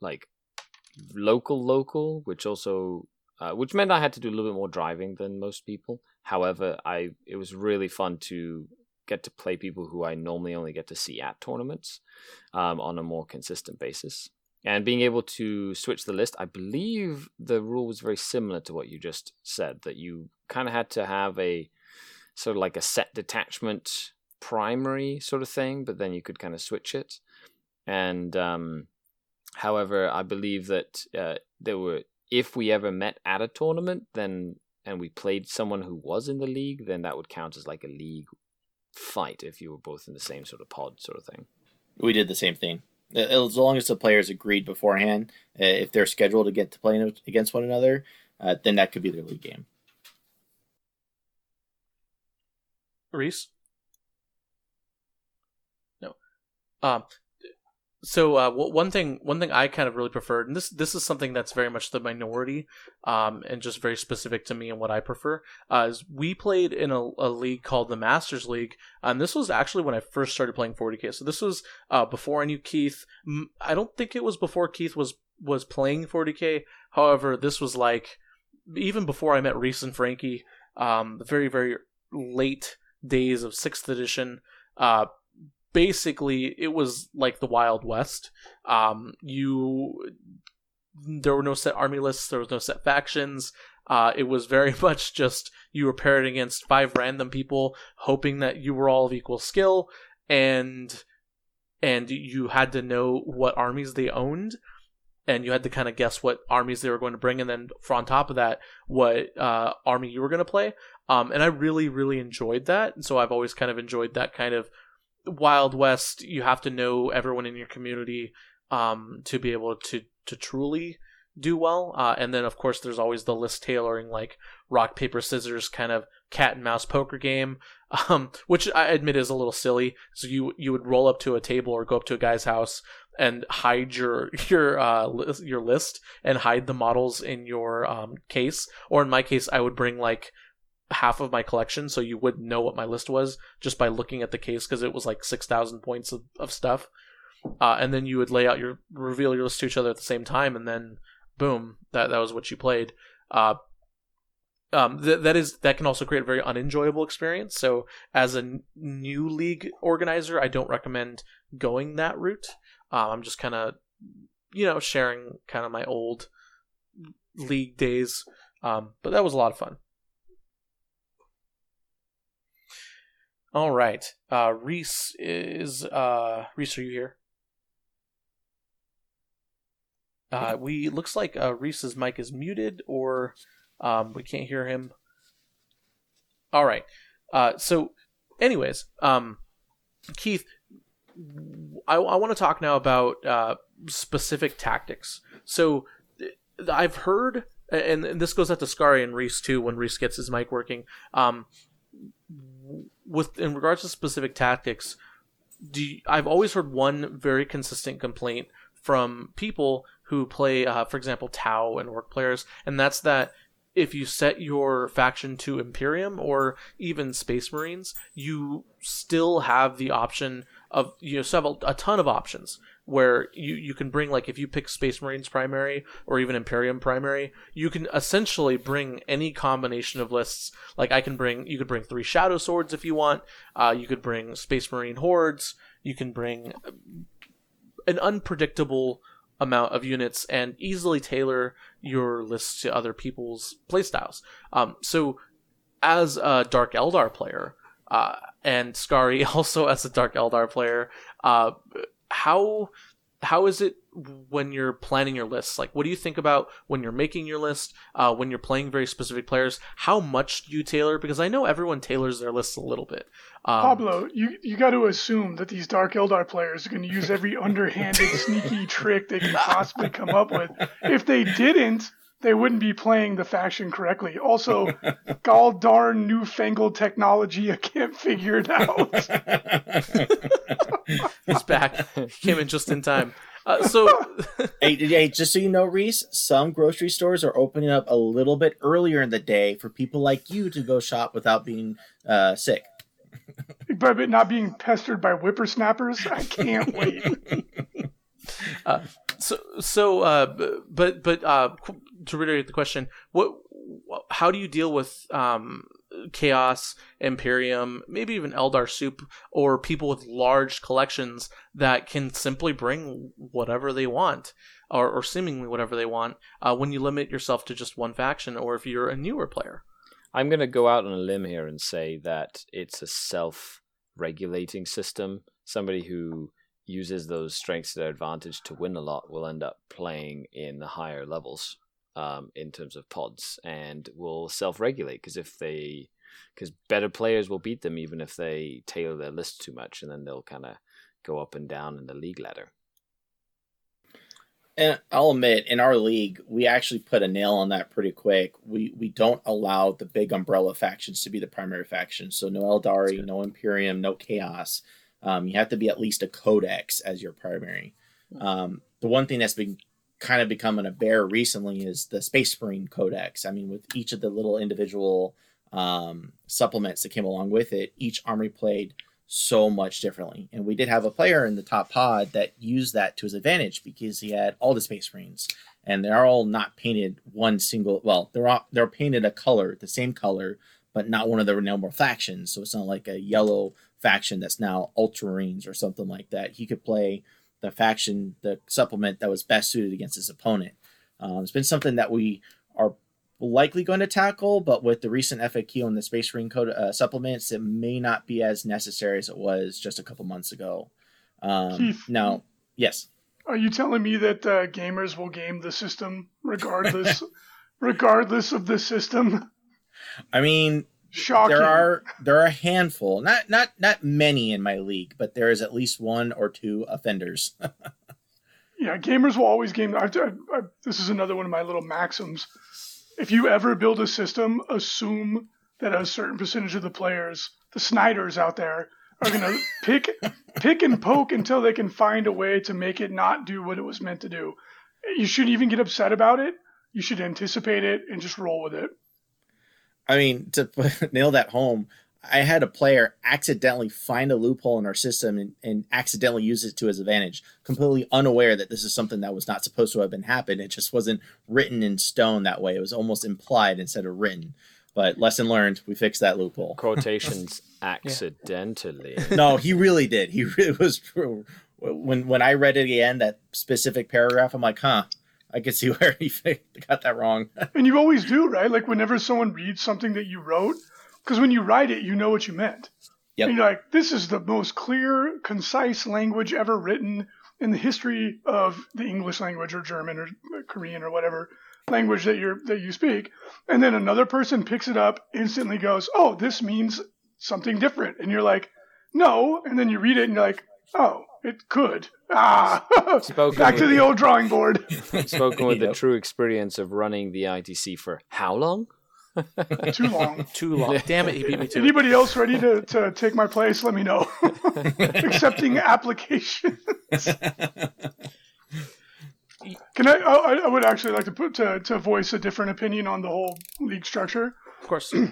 like local local, which also uh, which meant I had to do a little bit more driving than most people. However, I it was really fun to get to play people who I normally only get to see at tournaments um, on a more consistent basis. And being able to switch the list, I believe the rule was very similar to what you just said, that you kind of had to have a sort of like a set detachment primary sort of thing, but then you could kind of switch it. And um, however, I believe that uh, there were, if we ever met at a tournament, then and we played someone who was in the league, then that would count as like a league fight if you were both in the same sort of pod sort of thing. We did the same thing. As long as the players agreed beforehand, uh, if they're scheduled to get to play against one another, uh, then that could be their league game. Reese? No. Um, so uh, w- one thing one thing I kind of really preferred, and this this is something that's very much the minority, um, and just very specific to me and what I prefer, uh, is we played in a, a league called the Masters League, and this was actually when I first started playing 40k. So this was uh, before I knew Keith. I don't think it was before Keith was was playing 40k. However, this was like even before I met Reese and Frankie, um, very very late days of sixth edition. Uh, basically it was like the Wild West. Um, you there were no set army lists, there was no set factions. Uh, it was very much just you were paired against five random people, hoping that you were all of equal skill, and and you had to know what armies they owned, and you had to kind of guess what armies they were going to bring, and then on top of that, what uh, army you were going to play. Um, and I really, really enjoyed that, and so I've always kind of enjoyed that kind of Wild West, you have to know everyone in your community um, to be able to to truly do well. Uh, and then of course there's always the list tailoring, like rock paper scissors kind of cat and mouse poker game, um, which I admit is a little silly. So you you would roll up to a table or go up to a guy's house and hide your your uh, your list and hide the models in your um, case. Or in my case, I would bring like half of my collection, so you wouldn't know what my list was just by looking at the case because it was like six thousand points of, of stuff. Uh, and then you would lay out your reveal your list to each other at the same time, and then boom, that that was what you played. Uh, um, th- that is that can also create a very unenjoyable experience. So as a n- new league organizer, I don't recommend going that route. Uh, I'm just kind of, you know, sharing kind of my old league days. Um, but that was a lot of fun. All right. Uh, Reese is. Uh, Reese, are you here? Uh, we looks like uh, Reese's mic is muted, or um, we can't hear him. All right. Uh, so, anyways, um, Keith, I, I want to talk now about uh, specific tactics. So, I've heard, and, and this goes out to Scary and Reese too when Reese gets his mic working. Um, with in regards to specific tactics, do you, I've always heard one very consistent complaint from people who play, uh, for example, Tau and Orc players, and that's that if you set your faction to Imperium or even Space Marines, you still have the option of you know, so have a ton of options where you, you can bring like if you pick Space Marines primary or even Imperium primary, you can essentially bring any combination of lists. Like I can bring you could bring three Shadow Swords if you want. Uh, you could bring Space Marine hordes. You can bring an unpredictable amount of units and easily tailor your list to other people's playstyles. Um, so as a Dark Eldar player, uh, and Scary also as a Dark Eldar player, uh, how how is it when you're planning your lists? Like, what do you think about when you're making your list? Uh, when you're playing very specific players, how much do you tailor? Because I know everyone tailors their lists a little bit. Um, Pablo, you you got to assume that these Dark Eldar players are going to use every underhanded, sneaky trick they can possibly come up with. If they didn't, they wouldn't be playing the faction correctly. Also, gall darn newfangled technology, I can't figure it out. He's back. Came in just in time. Uh, so, hey, hey, just so you know, Reese, some grocery stores are opening up a little bit earlier in the day for people like you to go shop without being uh, sick. but, but not being pestered by whippersnappers, I can't wait. Uh, so, so, uh, but, but, uh, to reiterate the question, what, how do you deal with um, Chaos, Imperium, maybe even Eldar Soup, or people with large collections that can simply bring whatever they want, or, or seemingly whatever they want, uh, when you limit yourself to just one faction, or if you're a newer player? I'm going to go out on a limb here and say that it's a self regulating system. Somebody who uses those strengths to their advantage to win a lot will end up playing in the higher levels um, in terms of pods and will self-regulate because if they because better players will beat them even if they tailor their list too much and then they'll kind of go up and down in the league ladder and I'll admit, in our league, we actually put a nail on that pretty quick. We we don't allow the big umbrella factions to be the primary faction. So no Aeldari, no Imperium, no Chaos. Um, you have to be at least a Codex as your primary. Um, the one thing that's been kind of becoming a bear recently is the Space Marine Codex. I mean, with each of the little individual um, supplements that came along with it, each army played so much differently. And we did have a player in the top pod that used that to his advantage because he had all the Space Marines, and they're all not painted one single. Well, they're all, they're painted a color, the same color, but not one of the noble factions. So it's not like a yellow faction that's now Ultramarines or something like that. He could play the faction, the supplement that was best suited against his opponent. Um, it's been something that we are likely going to tackle, but with the recent FAQ on the Space Marine Code uh, supplements, it may not be as necessary as it was just a couple months ago. Um, Keith. now, yes, Are you telling me that uh, gamers will game the system regardless, regardless of the system? I mean Shocking. there are there are a handful, not not not many in my league, but there is at least one or two offenders. Yeah, gamers will always game. I, I, I, this is another one of my little maxims. If you ever build a system, assume that a certain percentage of the players, the Snyders out there, are gonna pick, pick and poke until they can find a way to make it not do what it was meant to do. You shouldn't even get upset about it. You should anticipate it and just roll with it. I mean, to nail that home, I had a player accidentally find a loophole in our system and, and accidentally use it to his advantage, completely unaware that this is something that was not supposed to have been happened. It just wasn't written in stone that way. It was almost implied instead of written. But lesson learned, we fixed that loophole. Quotations accidentally. no, he really did. He really was true. When when I read it again, that specific paragraph, I'm like, huh, I can see where he got that wrong. And you always do, right? Like whenever someone reads something that you wrote, because when you write it, you know what you meant. Yep. And you're like, this is the most clear, concise language ever written in the history of the English language or German or Korean or whatever language that you're that you speak. And then another person picks it up, instantly goes, Oh, this means something different. And you're like, No. And then you read it and you're like, Oh, it could. Ah Spoken back to with the old drawing board. Spoken with the true experience of running the ITC for how long? Too long. Too long. Damn it, he beat me to it. Anybody else ready to, to take my place? Let me know. Accepting applications. Can I, I? I would actually like to put to, to voice a different opinion on the whole league structure. Of course.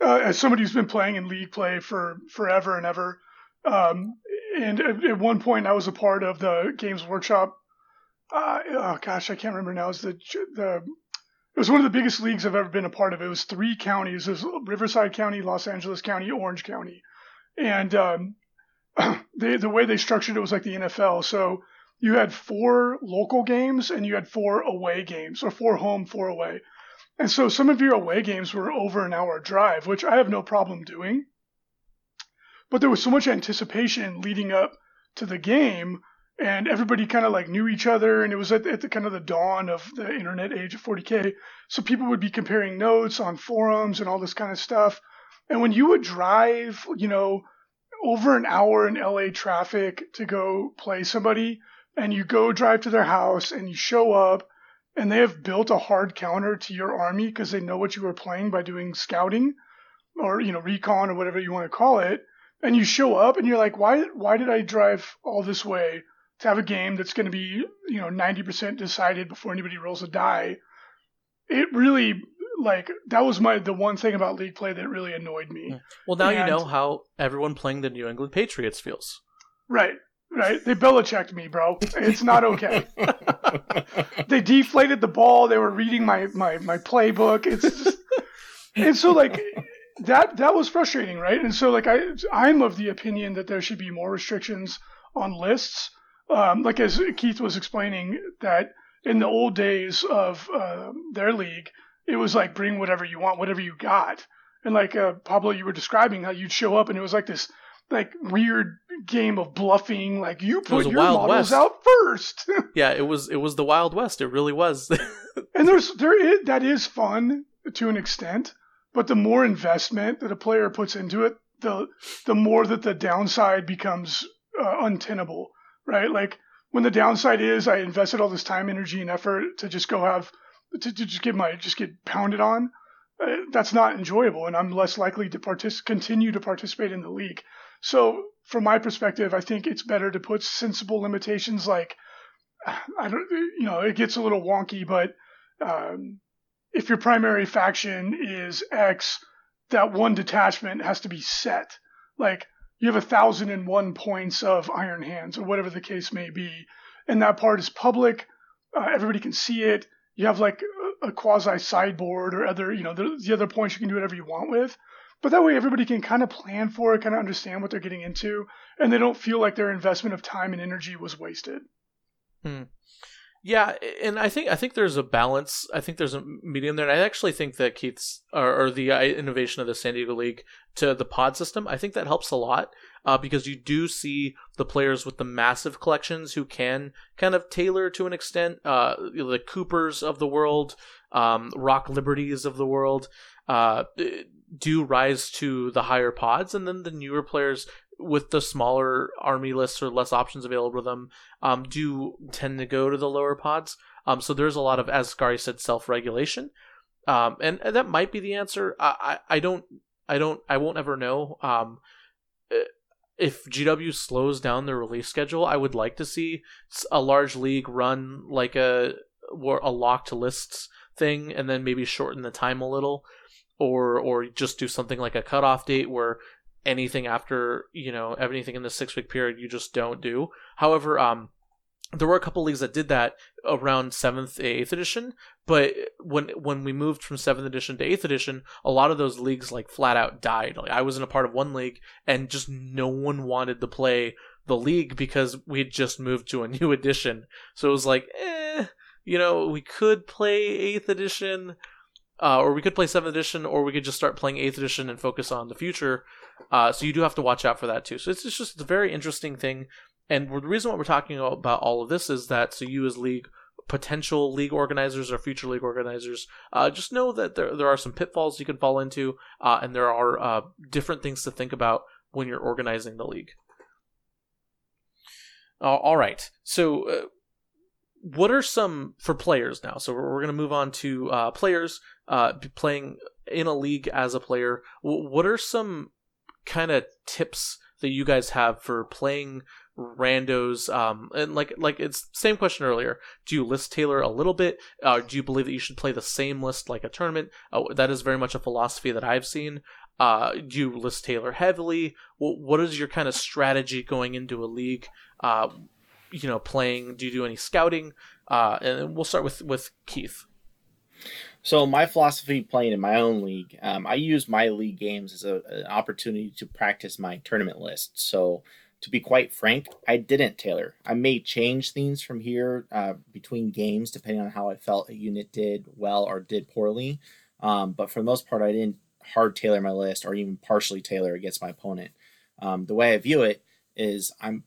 Uh, as somebody who's been playing in league play for forever and ever, um, and at, at one point I was a part of the Games Workshop. Uh, oh gosh, I can't remember now. It's the the it was one of the biggest leagues I've ever been a part of. It was three counties: it was Riverside County, Los Angeles County, Orange County, and um, they, the way they structured it was like the NFL. So you had four local games and you had four away games, or four home, four away. And so some of your away games were over an hour drive, which I have no problem doing. But there was so much anticipation leading up to the game, and everybody kind of like knew each other, and it was at, at the kind of the dawn of the internet age of 40k. So people would be comparing notes on forums and all this kind of stuff. And when you would drive, you know, over an hour in LA traffic to go play somebody, and you go drive to their house and you show up and they have built a hard counter to your army because they know what you were playing by doing scouting or you know recon or whatever you want to call it and you show up and you're like why why did I drive all this way to have a game that's going to be you know 90% decided before anybody rolls a die? It really like that was my the one thing about league play that really annoyed me. Well, now you know how everyone playing the New England Patriots feels. right. Right. They Belichicked me bro. It's not okay. They deflated the ball. They were reading my my my playbook. It's just, and so like that that was frustrating, right? And so like I I'm of the opinion that there should be more restrictions on lists. Um, like as Keith was explaining that in the old days of uh, their league, it was like bring whatever you want, whatever you got. And like uh, Pablo, you were describing how you'd show up and it was like this like weird game of bluffing. Like you put your models West. out first. Yeah, it was it was the Wild West. It really was. And there's there is that is fun to an extent, but the more investment that a player puts into it, the the more that the downside becomes uh, untenable, right? Like when the downside is I invested all this time, energy, and effort to just go have to, to just get my just get pounded on. Uh, that's not enjoyable, and I'm less likely to partic- continue to participate in the league. So, from my perspective, I think it's better to put sensible limitations like I don't, you know, it gets a little wonky, but um, if your primary faction is X, that one detachment has to be set. Like you have a thousand and one points of Iron Hands or whatever the case may be, and that part is public. Uh, everybody can see it. You have like a, a quasi sideboard or other, you know, the, the other points you can do whatever you want with. But that way everybody can kind of plan for it, kind of understand what they're getting into, and they don't feel like their investment of time and energy was wasted. Hmm. Yeah, and I think I think there's a balance. I think there's a medium there. And I actually think that Keith's or, or the uh, innovation of the San Diego League to the pod system, I think that helps a lot uh, because you do see the players with the massive collections who can kind of tailor to an extent. Uh, the Coopers of the world, um, Rock Liberties of the world, uh, do rise to the higher pods, and then the newer players with the smaller army lists or less options available to them, um, do tend to go to the lower pods. Um, so there's a lot of, as Scary said, self-regulation, um, and, and that might be the answer. I, I, I don't, I don't, I won't ever know. Um, eh, if GW slows down their release schedule, I would like to see a large league run like a a locked lists thing, and then maybe shorten the time a little, or or just do something like a cutoff date where anything after you know anything in the six week period you just don't do however um there were a couple leagues that did that around seventh, eighth edition, but when when we moved from seventh edition to eighth edition, a lot of those leagues like flat out died. Like I was in a part of one league, and just no one wanted to play the league because we had just moved to a new edition. So it was like, eh, you know, we could play eighth edition, uh, or we could play seventh edition, or we could just start playing eighth edition and focus on the future. Uh, so you do have to watch out for that too. So it's, it's just a very interesting thing. And the reason why we're talking about all of this is that so you as league potential league organizers or future league organizers, uh, just know that there there are some pitfalls you can fall into, uh, and there are uh, different things to think about when you're organizing the league. all right, so uh, what are some for players now? So we're, we're going to move on to uh, players uh, playing in a league as a player. What are some kind of tips that you guys have for playing randos um and like like it's same question earlier. Do you list tailor a little bit? Uh, do you believe that you should play the same list like a tournament? Uh, that is very much a philosophy that i've seen. Uh do you list tailor heavily? What is your kind of strategy going into a league uh you know playing? Do you do any scouting? Uh and we'll start with with keith so my philosophy playing in my own league, um, I use my league games as a, an opportunity to practice my tournament list. So to be quite frank, I didn't tailor. I may change things from here uh, between games depending on how I felt a unit did well or did poorly. Um, but for the most part, I didn't hard tailor my list or even partially tailor against my opponent. Um, the way I view it is I'm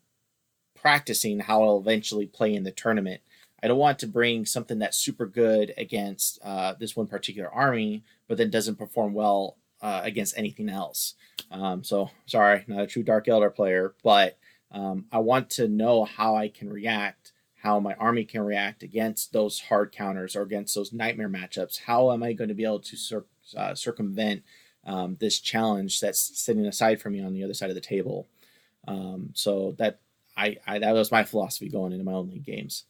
practicing how I'll eventually play in the tournament. I don't want to bring something that's super good against uh, this one particular army, but then doesn't perform well uh, against anything else. Um, so sorry, not a true Dark Eldar player, but um, I want to know how I can react, how my army can react against those hard counters or against those nightmare matchups. How am I going to be able to cir- uh, circumvent um, this challenge that's sitting aside from me on the other side of the table? Um, so that I, I that was my philosophy going into my own league games.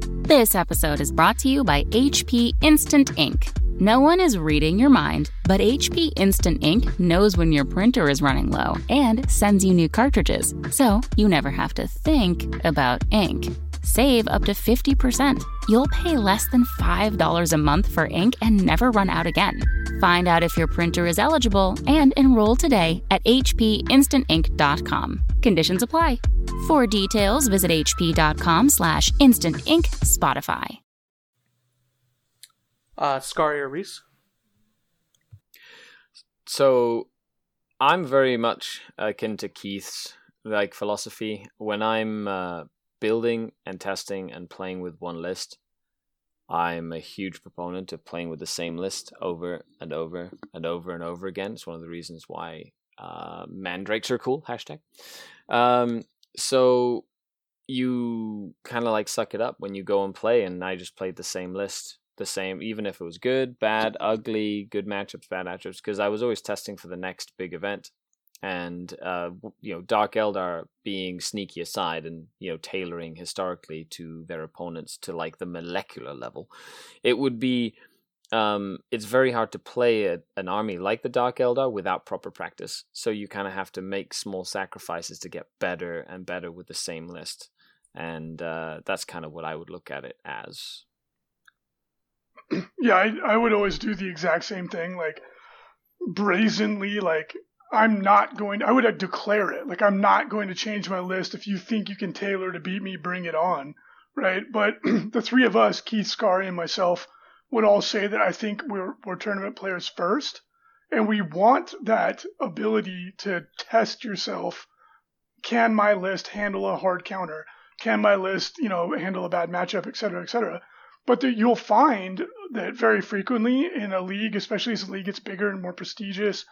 This episode is brought to you by HP Instant Ink. No one is reading your mind, but HP Instant Ink knows when your printer is running low and sends you new cartridges, so you never have to think about ink. Save up to 50%. You'll pay less than $5 a month for ink and never run out again. Find out if your printer is eligible and enroll today at hpinstantink.com. Conditions apply. For details, visit hp.com slash instantink Spotify. Uh, Reese? So I'm very much akin to Keith's like philosophy. When I'm uh, building and testing and playing with one list, I'm a huge proponent of playing with the same list over and over and over and over again. It's one of the reasons why uh, mandrakes are cool. Hashtag. Um, so you kind of like suck it up when you go and play, and I just played the same list, the same, even if it was good, bad, ugly, good matchups, bad matchups, because I was always testing for the next big event. And uh, you know Dark Eldar being sneaky aside and you know tailoring historically to their opponents to like the molecular level, it would be um, it's very hard to play a, an army like the Dark Eldar without proper practice. So you kind of have to make small sacrifices to get better and better with the same list, and uh, that's kind of what I would look at it as. Yeah, I, I would always do the exact same thing, like brazenly, like I'm not going. I would declare it, like I'm not going to change my list. If you think you can tailor to beat me, bring it on, right? But the three of us, Keith, Scary, and myself would all say that I think we're, we're tournament players first, and we want that ability to test yourself. Can my list handle a hard counter? Can my list, you know, handle a bad matchup, et cetera, et cetera? But the, you'll find that very frequently in a league, especially as the league gets bigger and more prestigious,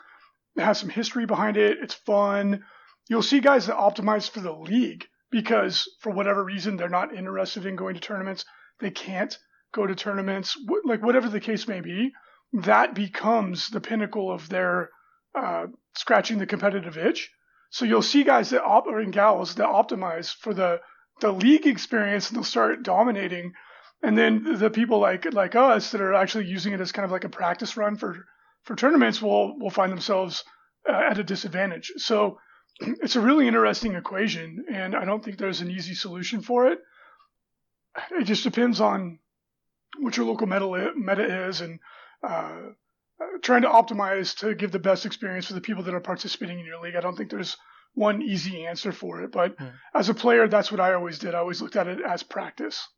it has some history behind it. It's fun. You'll see guys that optimize for the league because for whatever reason they're not interested in going to tournaments. They can't go to tournaments, like whatever the case may be, that becomes the pinnacle of their uh, scratching the competitive itch. So you'll see guys that op- or gals that optimize for the the league experience, and they'll start dominating. And then the people like like us that are actually using it as kind of like a practice run for for tournaments will will find themselves uh, at a disadvantage. So it's a really interesting equation, and I don't think there's an easy solution for it. It just depends on what your local meta, meta is and uh, trying to optimize to give the best experience for the people that are participating in your league. I don't think there's one easy answer for it, but mm. as a player, that's what I always did. I always looked at it as practice.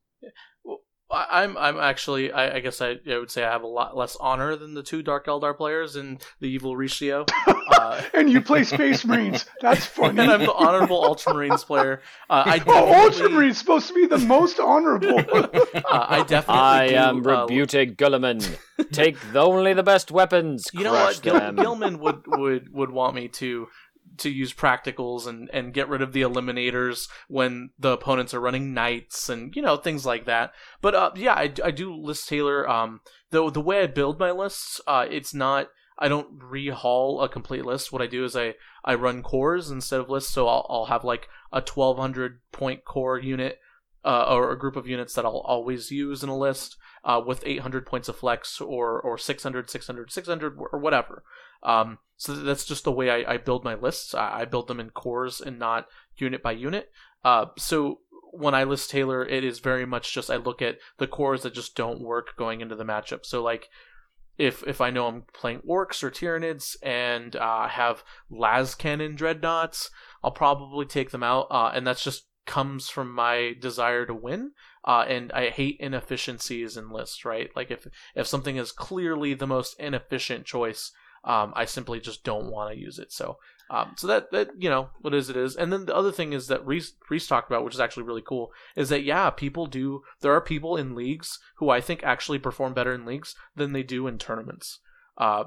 Well, I'm I'm actually I, I guess I, I, would say I have a lot less honor than the two Dark Eldar players in the Evil Reecius. Uh, and you play Space Marines. That's funny. and I'm the honorable Ultramarines player. Uh, I oh, Ultramarines supposed to be the most honorable. uh, I definitely. I do, am uh, Roboute Guilliman. Take only the best weapons. You know what? Gil- Guilliman would would would want me to to use practicals and, and get rid of the eliminators when the opponents are running knights and you know things like that. But uh, yeah, I, I do list tailor. Um, the the way I build my lists, uh, it's not. I don't rehaul a complete list. What I do is I, I run cores instead of lists. So I'll, I'll have like a 1200 point core unit uh, or a group of units that I'll always use in a list uh, with 800 points of flex or, or 600, 600, 600 or whatever. Um, so that's just the way I, I build my lists. I, I, build them in cores and not unit by unit. Uh, so when I list tailor, it is very much just I look at the cores that just don't work going into the matchup. So like if if I know I'm playing orcs or tyranids and uh, have lascannon dreadnoughts, I'll probably take them out, uh, and that's just comes from my desire to win. Uh, and I hate inefficiencies in lists, right? Like if if something is clearly the most inefficient choice, um, I simply just don't want to use it. So, um, so that that you know what is it is. And then the other thing is that Reese, Reese talked about, which is actually really cool, is that yeah, people do. There are people in leagues who I think actually perform better in leagues than they do in tournaments. Uh,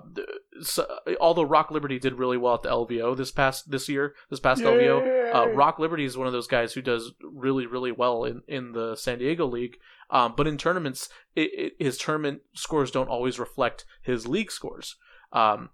so, although Rock Liberty did really well at the LVO this past this year, this past Yay! LVO, uh, Rock Liberty is one of those guys who does really really well in in the San Diego League. Um, but in tournaments, it, it, his tournament scores don't always reflect his league scores. Um,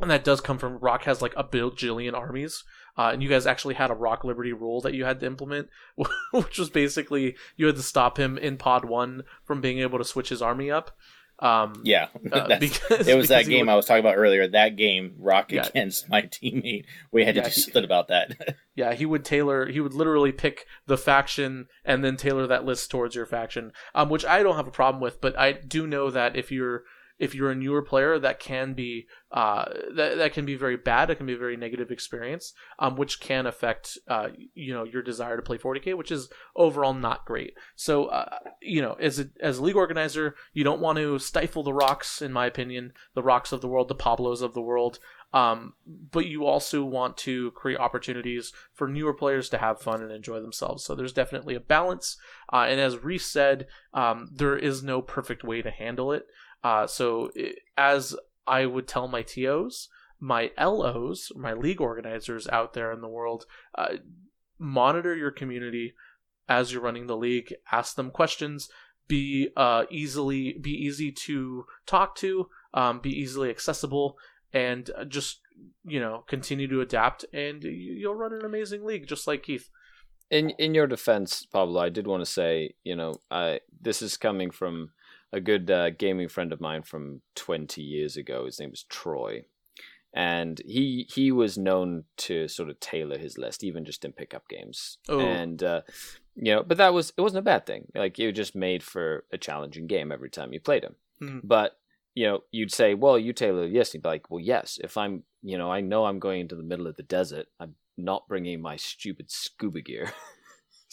and that does come from Rock has like a bajillion armies. Uh, and you guys actually had a Rock Liberty rule that you had to implement, which was basically you had to stop him in Pod One from being able to switch his army up. Um, yeah, uh, because, it was that game I was talking about earlier. That game, Rock yeah, against my teammate, we had to do something about that. yeah, he would tailor. He would literally pick the faction and then tailor that list towards your faction, um, which I don't have a problem with. But I do know that if you're if you're a newer player, that can be uh, that that can be very bad. It can be a very negative experience, um, which can affect uh, you know your desire to play 40k, which is overall not great. So uh, you know, as a as a league organizer, you don't want to stifle the rocks, in my opinion, the rocks of the world, the Pablos of the world. Um, but you also want to create opportunities for newer players to have fun and enjoy themselves. So there's definitely a balance. Uh, and as Reese said, um, there is no perfect way to handle it. Uh, so it, as I would tell my TOs, my LOs, my league organizers out there in the world, uh, monitor your community as you're running the league. Ask them questions. Be uh, easily be easy to talk to. Um, be easily accessible, and just you know, continue to adapt, and you'll run an amazing league, just like Keith. In in your defense, Pablo, I did want to say, you know, I this is coming from a good uh, gaming friend of mine from 20 years ago. His name was Troy, and he he was known to sort of tailor his list, even just in pickup games. Oh. And uh, you know, but that was it wasn't a bad thing. Like it just made for a challenging game every time you played him. Mm-hmm. But you know, you'd say, well, you tailor yes. He'd be like, well, yes. If I'm, you know, I know I'm going into the middle of the desert. I'm not bringing my stupid scuba gear.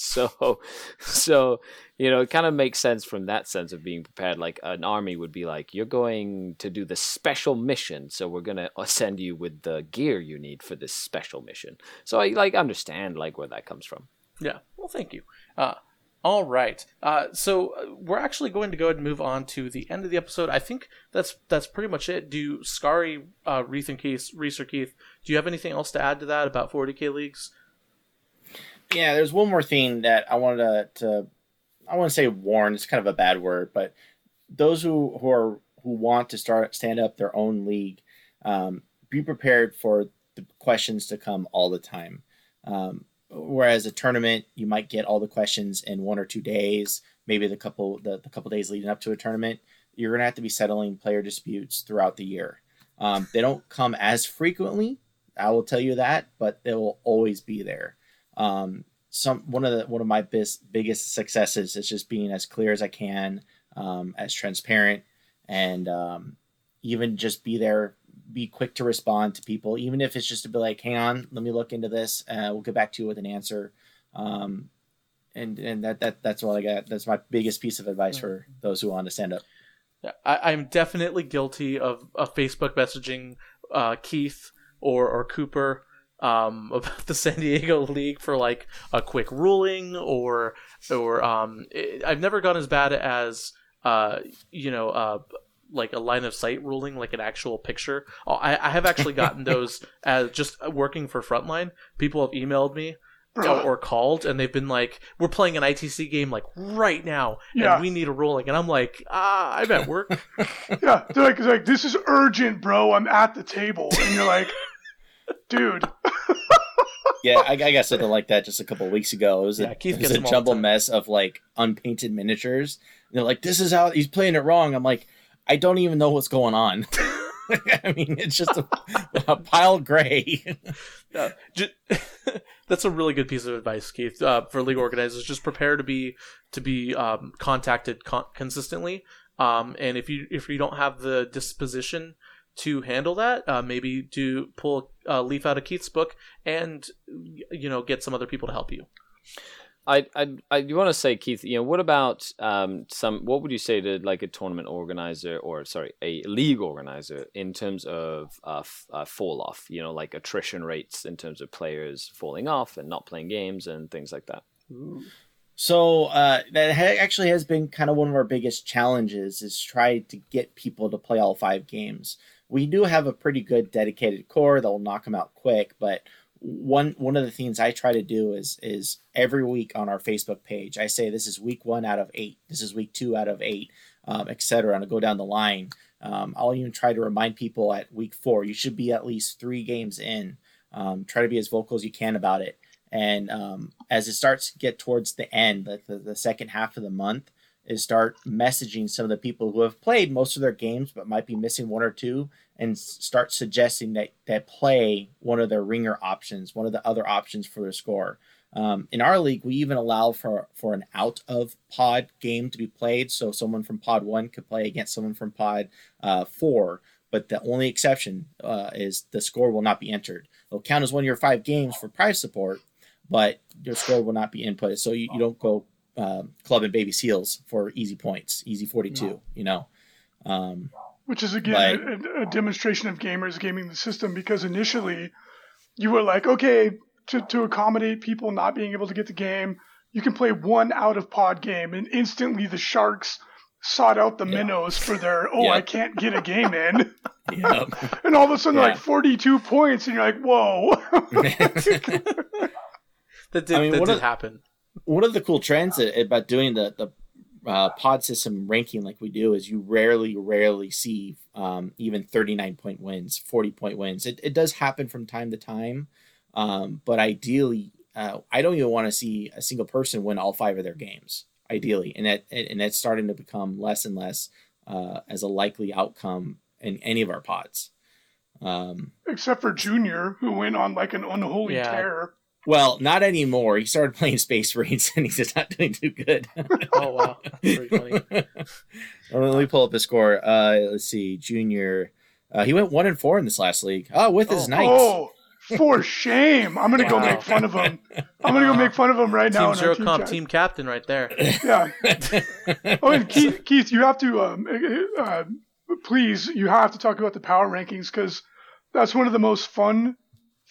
so, so you know, it kind of makes sense from that sense of being prepared. Like an army would be like, you're going to do the special mission, so we're gonna send you with the gear you need for this special mission. So I like understand like where that comes from. Yeah. Well, thank you. Uh, all right. Uh, so uh, we're actually going to go ahead and move on to the end of the episode. I think that's that's pretty much it. Do Scary, uh, Reith, and Keith, Reese or Keith, do you have anything else to add to that about 40k leagues? Yeah, there's one more thing that I wanted to, to I want to say warn. It's kind of a bad word, but those who who are who want to start stand up their own league, um, be prepared for the questions to come all the time. Um, whereas a tournament you might get all the questions in one or two days maybe the couple the, the couple days leading up to a tournament you're going to have to be settling player disputes throughout the year um, they don't come as frequently i will tell you that but they will always be there um, some one of the one of my biggest biggest successes is just being as clear as i can um, as transparent and um, even just be there be quick to respond to people, even if it's just to be like, hang on, let me look into this. Uh, we'll get back to you with an answer. Um, and and that, that that's all I got. That's my biggest piece of advice for those who want to stand up. I, I'm definitely guilty of, of Facebook messaging uh, Keith or, or Cooper um, about the San Diego League for like a quick ruling or or um, it, I've never gone as bad as uh, you know uh, like a line of sight ruling, like an actual picture. Oh, I, I have actually gotten those as just working for Frontline. People have emailed me or, or, called, and they've been like, "We're playing an ITC game like right now, yeah. and we need a ruling." And I'm like, "Ah, I'm at work." yeah, they're like, they're like, "This is urgent, bro. I'm at the table," and you're like, "Dude." Yeah, I, I, got something like that just a couple weeks ago. It was a, it was a jumble mess of like unpainted miniatures. And they're like, "This is how he's playing it wrong." I'm like, I don't even know what's going on. I mean, it's just a, a pile gray. just, that's a really good piece of advice, Keith, uh, for league organizers. Just prepare to be to be um, contacted con- consistently, um, and if you if you don't have the disposition to handle that, uh, maybe to pull a leaf out of Keith's book and you know get some other people to help you. I I I you want to say Keith, you know, what about um some what would you say to like a tournament organizer or sorry, a league organizer in terms of uh, f- uh fall off, you know, like attrition rates in terms of players falling off and not playing games and things like that. Ooh. So uh, that ha- actually has been kind of one of our biggest challenges is try to get people to play all five games. We do have a pretty good dedicated core that will knock them out quick, but one one of the things I try to do is is every week on our Facebook page, I say this is week one out of eight, this is week two out of eight, um, etc. And I go down the line. Um, I'll even try to remind people at week four, you should be at least three games in. Um, try to be as vocal as you can about it. And um, as it starts to get towards the end, like the, the second half of the month, is start messaging some of the people who have played most of their games but might be missing one or two and start suggesting that that play one of their ringer options, one of the other options for their score. Um, in our league, we even allow for for an out of pod game to be played, so someone from pod one could play against someone from pod uh, four. But the only exception uh, is the score will not be entered. It'll count as one of your five games for prize support, but your score will not be input So you, you don't go um, club and baby seals for easy points, easy 42, no. you know. Um, Which is, again, a, a, demonstration of gamers gaming the system because initially you were like, okay, to, to accommodate people not being able to get the game, you can play one out of pod game, and instantly the Sharks sought out the yeah. minnows for their, oh, yep. I can't get a game in. yep. and all of a sudden, yeah. like 42 points, and you're like, whoa. that did, I mean, that did happen one of the cool trends about doing the, the uh, pod system ranking like we do is you rarely, rarely see um, even 39 point wins, 40 point wins. It, it does happen from time to time, um, but ideally, uh, I don't even want to see a single person win all five of their games. Ideally, and that and that's starting to become less and less uh, as a likely outcome in any of our pods. Um, Except for Junior, who went on like an unholy Yeah. tear. Well, not anymore. He started playing Space Marines, and he's just not doing too good. Oh wow, that's pretty funny. Well, Let me pull up his score. Uh, let's see, Junior. Uh, he went one and four in this last league. Oh, with his Oh. knights. Oh, for shame! I'm gonna go make fun of him. I'm gonna go make fun of him right now. Team in our Zero team Comp chat. team captain right there. Yeah. Oh, and Keith, Keith, you have to, um, uh, uh, please, you have to talk about the power rankings because that's one of the most fun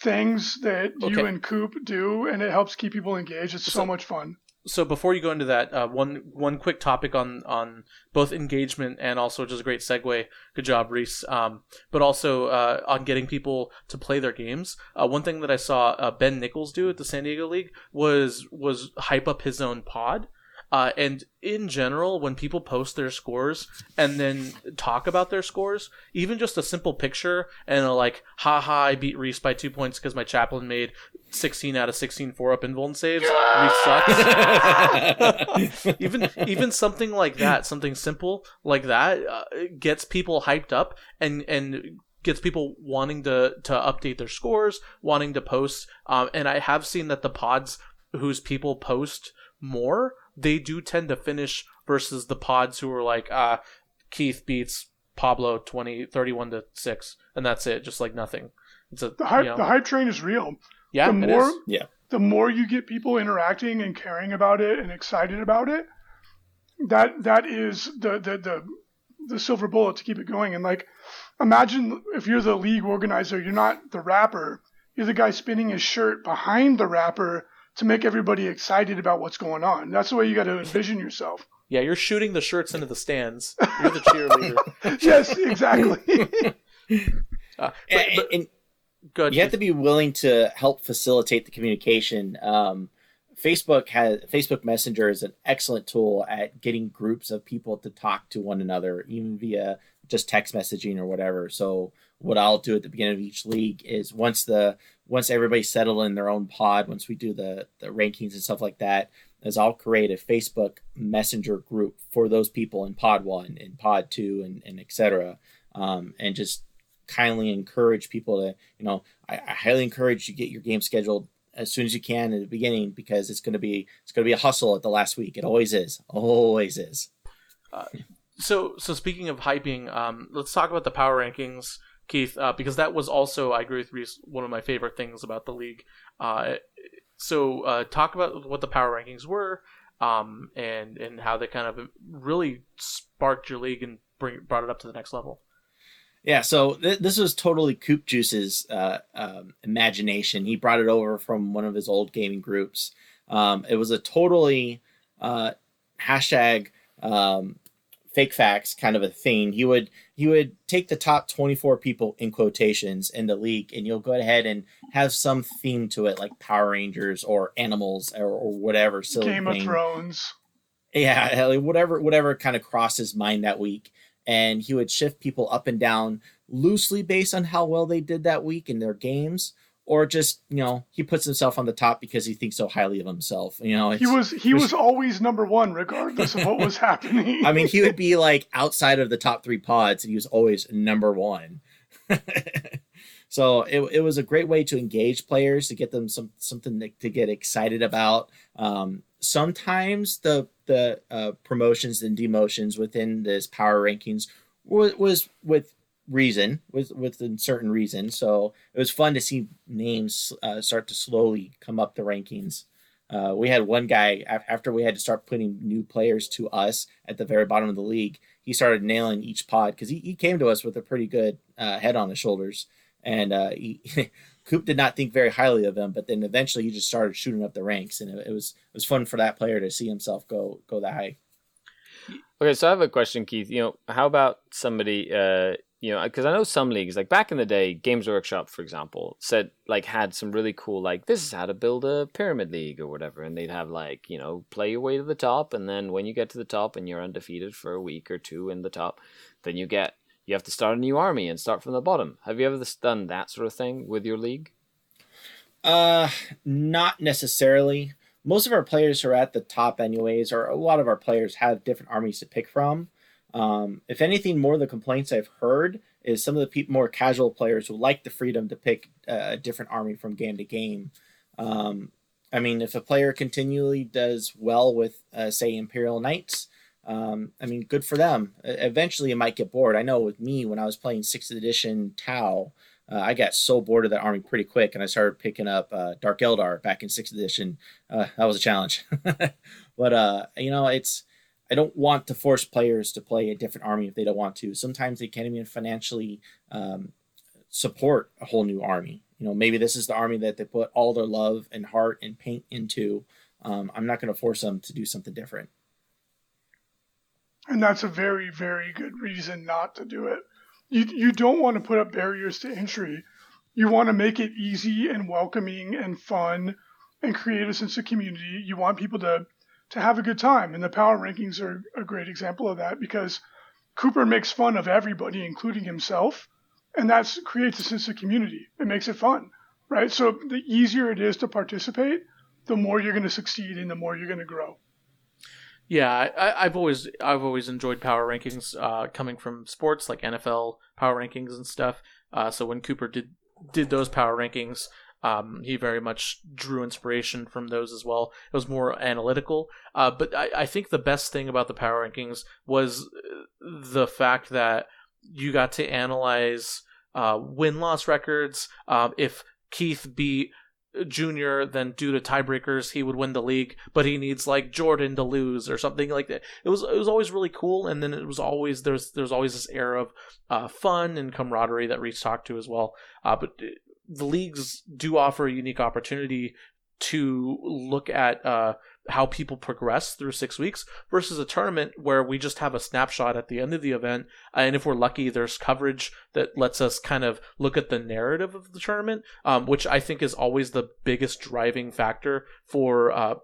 things that you and Coop do, and it helps keep people engaged. It's so So- much fun. so before you go into that, uh, one one quick topic on on both engagement and also just a great segue. Good job, Reese. Um, but also uh, on getting people to play their games. Uh, one thing that I saw uh, Ben Nichols do at the San Diego League was was hype up his own pod. Uh, and in general, when people post their scores and then talk about their scores, even just a simple picture and a like, haha, I beat Reese by two points because my chaplain made 16 out of 16 four up invuln saves. Reese sucks. even even something like that, something simple like that, uh, gets people hyped up and and gets people wanting to to update their scores, wanting to post. Um, and I have seen that the pods whose people post more, they do tend to finish versus the pods who are like, uh, Keith beats Pablo 20, 31 to six, and that's it, just like nothing. It's a The hype, you know- the hype train is real. yeah, the more, is. Yeah. the more you get people interacting and caring about it and excited about it, that that is the the the, the silver bullet to keep it going. And like, imagine if you're the league organizer, you're not the rapper, you're the guy spinning his shirt behind the rapper to make everybody excited about what's going on. That's the way you got to envision yourself. Yeah, you're shooting the shirts into the stands. You're the cheerleader. yes, exactly. Uh, but, and, but, and good. you have to be willing to help facilitate the communication. Um, Facebook has Facebook Messenger is an excellent tool at getting groups of people to talk to one another, even via just text messaging or whatever. So what I'll do at the beginning of each league is once the once everybody settled in their own pod, once we do the the rankings and stuff like that, is I'll create a Facebook Messenger group for those people in Pod One, and Pod Two, and and etc. Um, and just kindly encourage people to, you know, I, I highly encourage you to get your game scheduled as soon as you can in the beginning because it's going to be it's going to be a hustle at the last week. It always is, always is. So, so speaking of hyping, um, let's talk about the power rankings, Keith, uh, because that was also, I agree with Reese, one of my favorite things about the league. Uh, so, uh, talk about what the power rankings were, um, and and how they kind of really sparked your league and bring brought it up to the next level. Yeah, so th- this was totally Coop Juice's uh, um, imagination. He brought it over from one of his old gaming groups. Um, it was a totally uh, hashtag um, fake facts kind of a thing. He would he would take the top twenty four people in quotations in the league, and you'll go ahead and have some theme to it, like Power Rangers or animals or, or whatever silly Game of Thrones. yeah like whatever whatever kind of crossed his mind that week and he would shift people up and down loosely based on how well they did that week in their games or just you know he puts himself on the top because he thinks so highly of himself you know He was he was always number one regardless of what was happening. i mean he would be like outside of the top three pods and he was always number one so it, it was a great way to engage players to get them some something to, to get excited about um, sometimes the the uh, promotions and demotions within this power rankings was, was with reason with within certain reason so it was fun to see names uh, start to slowly come up the rankings uh, we had one guy after we had to start putting new players to us at the very bottom of the league he started nailing each pod because he, he came to us with a pretty good uh, head on his shoulders and uh, he Coop did not think very highly of him, but then eventually he just started shooting up the ranks, and it, it was it was fun for that player to see himself go go that high. Okay, so I have a question, Keith. You know, how about somebody? Uh, you know, because I know some leagues, like back in the day, Games Workshop, for example, said like had some really cool, like this is how to build a pyramid league or whatever, and they'd have like you know play your way to the top, and then when you get to the top and you're undefeated for a week or two in the top, then you get you have to start a new army and start from the bottom. Have you ever done that sort of thing with your league? Uh, not necessarily. Most of our players are at the top, anyways, or a lot of our players have different armies to pick from. Um, if anything, more of the complaints I've heard is some of the pe- more casual players who like the freedom to pick a different army from game to game. Um, I mean, if a player continually does well with, uh, say, Imperial Knights, um, I mean, good for them. Eventually, it might get bored. I know with me, when I was playing 6th edition Tau, uh, I got so bored of that army pretty quick, and I started picking up uh, Dark Eldar back in 6th edition. Uh, that was a challenge. but, uh, you know, it's I don't want to force players to play a different army if they don't want to. Sometimes they can't even financially um, support a whole new army. You know, maybe this is the army that they put all their love and heart and paint into. Um, I'm not going to force them to do something different. And that's a very, very good reason not to do it. You, you don't want to put up barriers to entry. You want to make it easy and welcoming and fun and create a sense of community. You want people to to have a good time. And the power rankings are a great example of that because Cooper makes fun of everybody, including himself, and that creates a sense of community. It makes it fun, right? So the easier it is to participate, the more you're going to succeed and the more you're going to grow. Yeah, I, have always I've always enjoyed power rankings uh, coming from sports like NFL power rankings and stuff. Uh, so when Cooper did did those power rankings, um, he very much drew inspiration from those as well. It was more analytical, uh, but I, I, think the best thing about the power rankings was uh, the fact that you got to analyze uh, win loss records. Um, if Keith beat Junior, then due to tiebreakers, he would win the league, but he needs like Jordan to lose or something like that. It was it was always really cool, and then it was always there's there's always this air of uh, fun and camaraderie that Reese talked to as well. Uh, but the leagues do offer a unique opportunity to look at uh, how people progress through six weeks versus a tournament where we just have a snapshot at the end of the event. And if we're lucky, there's coverage that lets us kind of look at the narrative of the tournament, um, which I think is always the biggest driving factor for uh,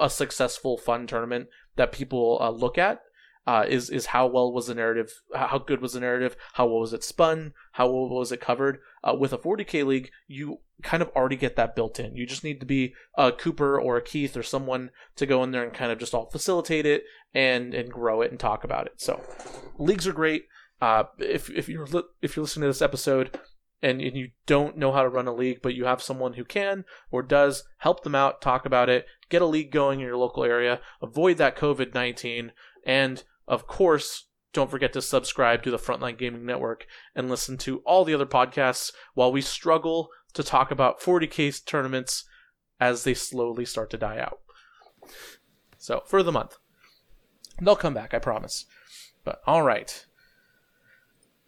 a successful, fun tournament that people uh, look at uh, is is how well was the narrative, how good was the narrative, how well was it spun, how well was it covered. Uh, with a 40k league, you kind of already get that built in. You just need to be a Cooper or a Keith or someone to go in there and kind of just all facilitate it and and grow it and talk about it. So leagues are great. Uh, if if you're li- if you're listening to this episode and, and you don't know how to run a league, but you have someone who can or does, help them out, talk about it, get a league going in your local area, avoid that COVID 19, and of course, don't forget to subscribe to the Frontline Gaming Network and listen to all the other podcasts while we struggle to talk about 40k tournaments as they slowly start to die out. So, for the month. They'll come back, I promise. But, alright.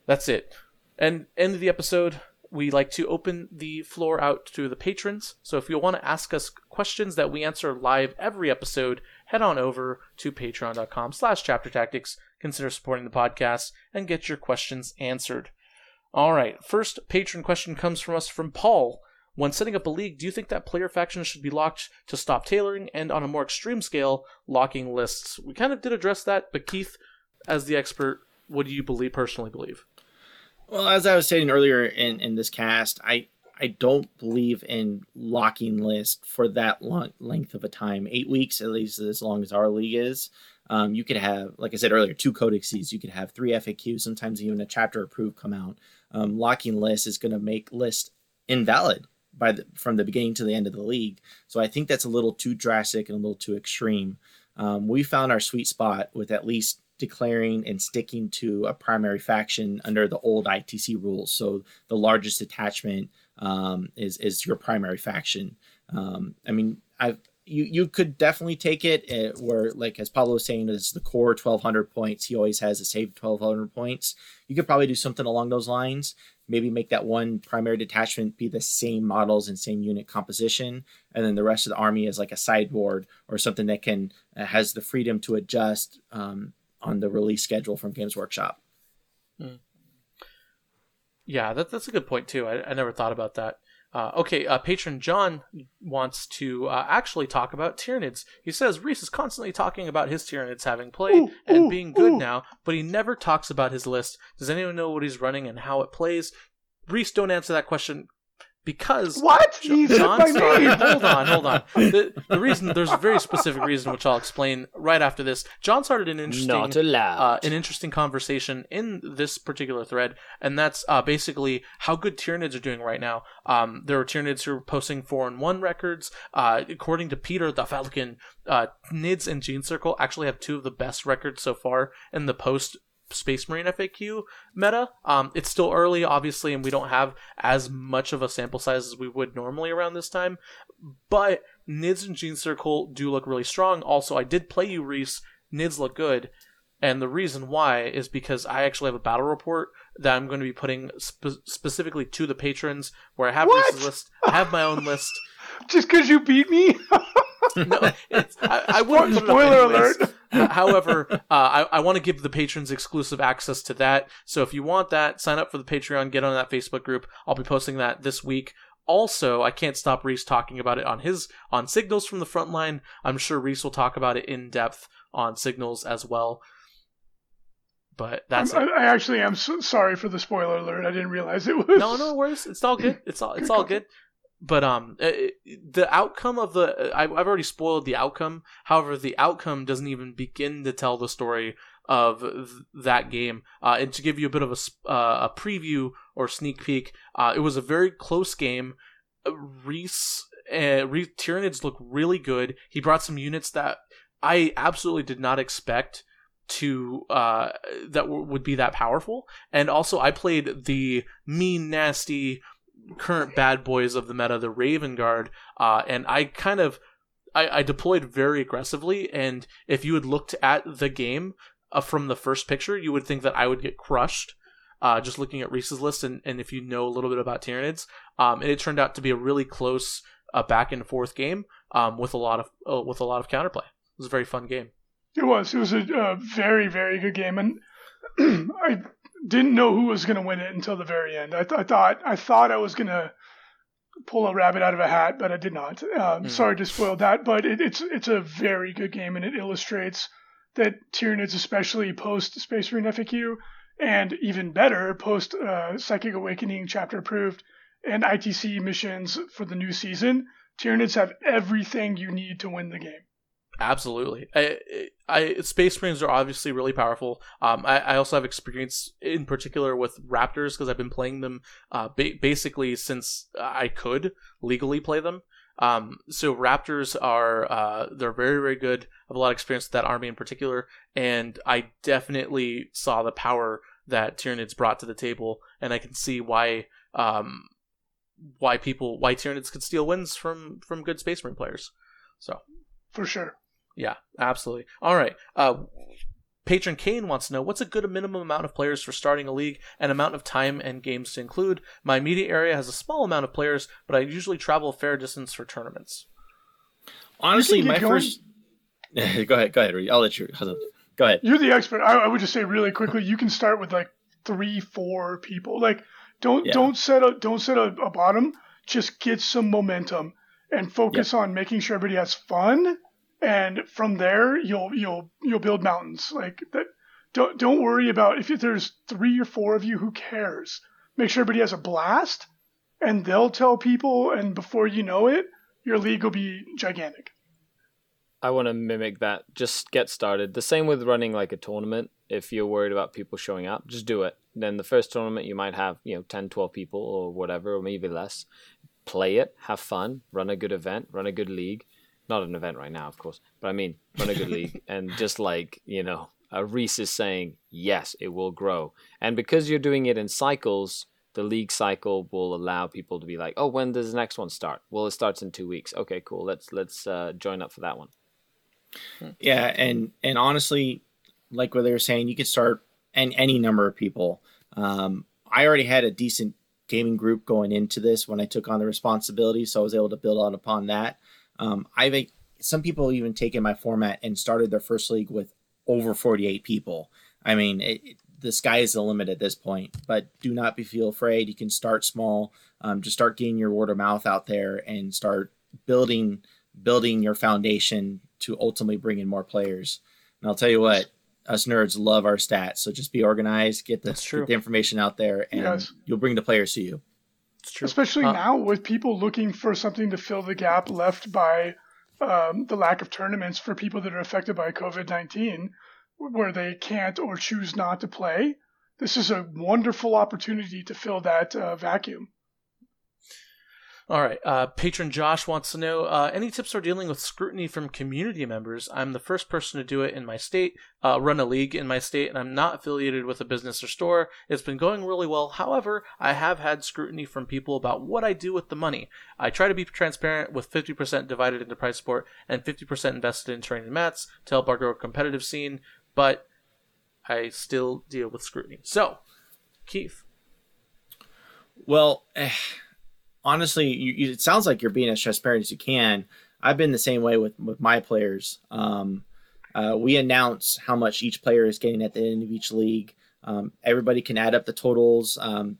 That's it. And end of the episode we like to open the floor out to the patrons. So if you want to ask us questions that we answer live every episode, head on over to patreon.com slash chapter tactics. Consider supporting the podcast and get your questions answered. All right, first patron question comes from us from Paul. When setting up a league, do you think that player factions should be locked to stop tailoring and on a more extreme scale, locking lists? We kind of did address that, but Keith, as the expert, what do you believe personally believe? Well, as I was saying earlier in, in this cast, I I don't believe in locking list for that long, length of a time. Eight weeks, at least as long as our league is. Um, you could have, like I said earlier, two codexes. You could have three FAQs, sometimes even a chapter approved come out. Um, locking list is going to make list invalid by the, from the beginning to the end of the league. So I think that's a little too drastic and a little too extreme. Um, we found our sweet spot with at least declaring and sticking to a primary faction under the old ITC rules. So the largest attachment um, is is your primary faction. Um, I mean, I you you could definitely take it uh, where like as Pablo was saying is the core 1200 points. He always has a save 1200 points. You could probably do something along those lines. Maybe make that one primary detachment be the same models and same unit composition, and then the rest of the army is like a sideboard or something that can uh, has the freedom to adjust um, on the release schedule from Games Workshop. Mm. Yeah, that, that's a good point too. I, I never thought about that. Uh, okay, uh, patron John wants to uh, actually talk about Tyranids. He says Reese is constantly talking about his Tyranids having played Ooh, and ooh, being good ooh. now, but he never talks about his list. Does anyone know what he's running and how it plays? Reese, don't answer that question because What? Jo- He John my started. name. Hold on, hold on. The, the reason there's a very specific reason which I'll explain right after this. John started an interesting Not allowed. uh, an interesting conversation in this particular thread, and that's uh, basically how good Tyranids are doing right now. Um, there are Tyranids who are posting four and one records. Uh, according to Peter the Falcon, uh, Nids and Gene Circle actually have two of the best records so far in the post Space Marine FAQ meta. Um, it's still early, obviously, and we don't have as much of a sample size as we would normally around this time. But Nids and Gene Circle do look really strong. Also, I did play you, Reese. Nids look good. And the reason why is because I actually have a battle report that I'm going to be putting spe- specifically to the patrons, where I have What? Reese's list. I have my own list. Just because you beat me? No, it's, I, I wouldn't put it up Spoiler alert. Uh, However, uh, I, I want to give the patrons exclusive access to that. So if you want that, sign up for the Patreon, get on that Facebook group. I'll be posting that this week. Also, I can't stop Reese talking about it on his on Signals from the front line. I'm sure Reese will talk about it in depth on Signals as well. But that's I. I actually am so sorry for the spoiler alert. I didn't realize it was. No, no worries. It's all good. It's all it's all good. But um, uh, the outcome of the I, I've already spoiled the outcome. However, the outcome doesn't even begin to tell the story of th- that game. Uh, and to give you a bit of a uh, a preview or sneak peek, uh, it was a very close game. Uh, Reese uh, Reese Tyranids look really good. He brought some units that I absolutely did not expect to uh that w- would be that powerful and also i played the mean nasty current bad boys of the meta the raven guard uh and i kind of i, I deployed very aggressively and if you had looked at the game uh, from the first picture you would think that i would get crushed uh, just looking at Reese's list, and, and if you know a little bit about Tyranids, um, and it turned out to be a really close uh, back and forth game um, with a lot of uh, with a lot of counterplay. It was a very fun game. It was. It was a, a very, very good game, and I didn't know who was going to win it until the very end. I, th- I thought I thought I was going to pull a rabbit out of a hat, but I did not. Um, Hmm. Sorry to spoil that, but it, it's it's a very good game, and it illustrates that Tyranids, especially post Space Marine FAQ, and even better post uh, Psychic Awakening chapter approved and ITC missions for the new season, Tyranids have everything you need to win the game. Absolutely. I, I, Space Marines are obviously really powerful. Um, I, I also have experience in particular with Raptors because I've been playing them uh, ba- basically since I could legally play them. Um, so Raptors are uh, they're very very good. I have a lot of experience with that army in particular, and I definitely saw the power that Tyranids brought to the table, and I can see why um, why people why Tyranids could steal wins from from good Space Marine players. So For sure. Yeah, absolutely. All right. Uh, Patron Kane wants to know what's a good minimum amount of players for starting a league and amount of time and games to include. My immediate area has a small amount of players, but I usually travel a fair distance for tournaments. Honestly, my going. first. go ahead. Go ahead. Reed. I'll let you. Go ahead. You're the expert. I, I would just say really quickly, you can start with like three, four people. Like don't Yeah. don't set a don't set a, a bottom. Just get some momentum and focus on making sure everybody has fun. And from there, you'll you'll you'll build mountains. Like that. Don't don't worry about if there's three or four of you. Who cares? Make sure everybody has a blast, and they'll tell people. And before you know it, your league will be gigantic. I want to mimic that. Just get started. The same with running like a tournament. If you're worried about people showing up, just do it. Then the first tournament you might have, you know, 10, 12 people or whatever, or maybe less. Play it, have fun, run a good event, run a good league. Not an event right now, of course, but I mean, run a good league. And just like, you know, uh, Reese is saying, yes, it will grow. And because you're doing it in cycles, the league cycle will allow people to be like, oh, when does the next one start? Well, it starts in two weeks. Okay, cool. Let's let's uh, join up for that one. Yeah, and and honestly, like what they were saying, you could start and any number of people. Um, I already had a decent gaming group going into this when I took on the responsibility, so I was able to build on upon that. Um, I've some people even taken my format and started their first league with over 48 people. I mean, it, it- the sky is the limit at this point. But do not be feel afraid. You can start small. Um, just start getting your word of mouth out there and start building building your foundation to ultimately bring in more players. And I'll tell you what, us nerds love our stats. So just be organized, get the, get the information out there, and yes. you'll bring the players to you. It's true. Especially uh, now with people looking for something to fill the gap left by um, the lack of tournaments for people that are affected by COVID 19 where they can't or choose not to play, this is a wonderful opportunity to fill that uh, vacuum. All right. Uh, patron Josh wants to know uh, any tips for dealing with scrutiny from community members. I'm the first person to do it in my state, uh, run a league in my state, and I'm not affiliated with a business or store. It's been going really well. However, I have had scrutiny from people about what I do with the money. I try to be transparent with 50% divided into prize support and 50% invested in training mats to help our grow competitive scene but I still deal with scrutiny. So, Keith. Well, eh, honestly, you, it sounds like you're being as transparent as you can. I've been the same way with with my players. Um, uh, we announce how much each player is getting at the end of each league. Um, everybody can add up the totals. Um,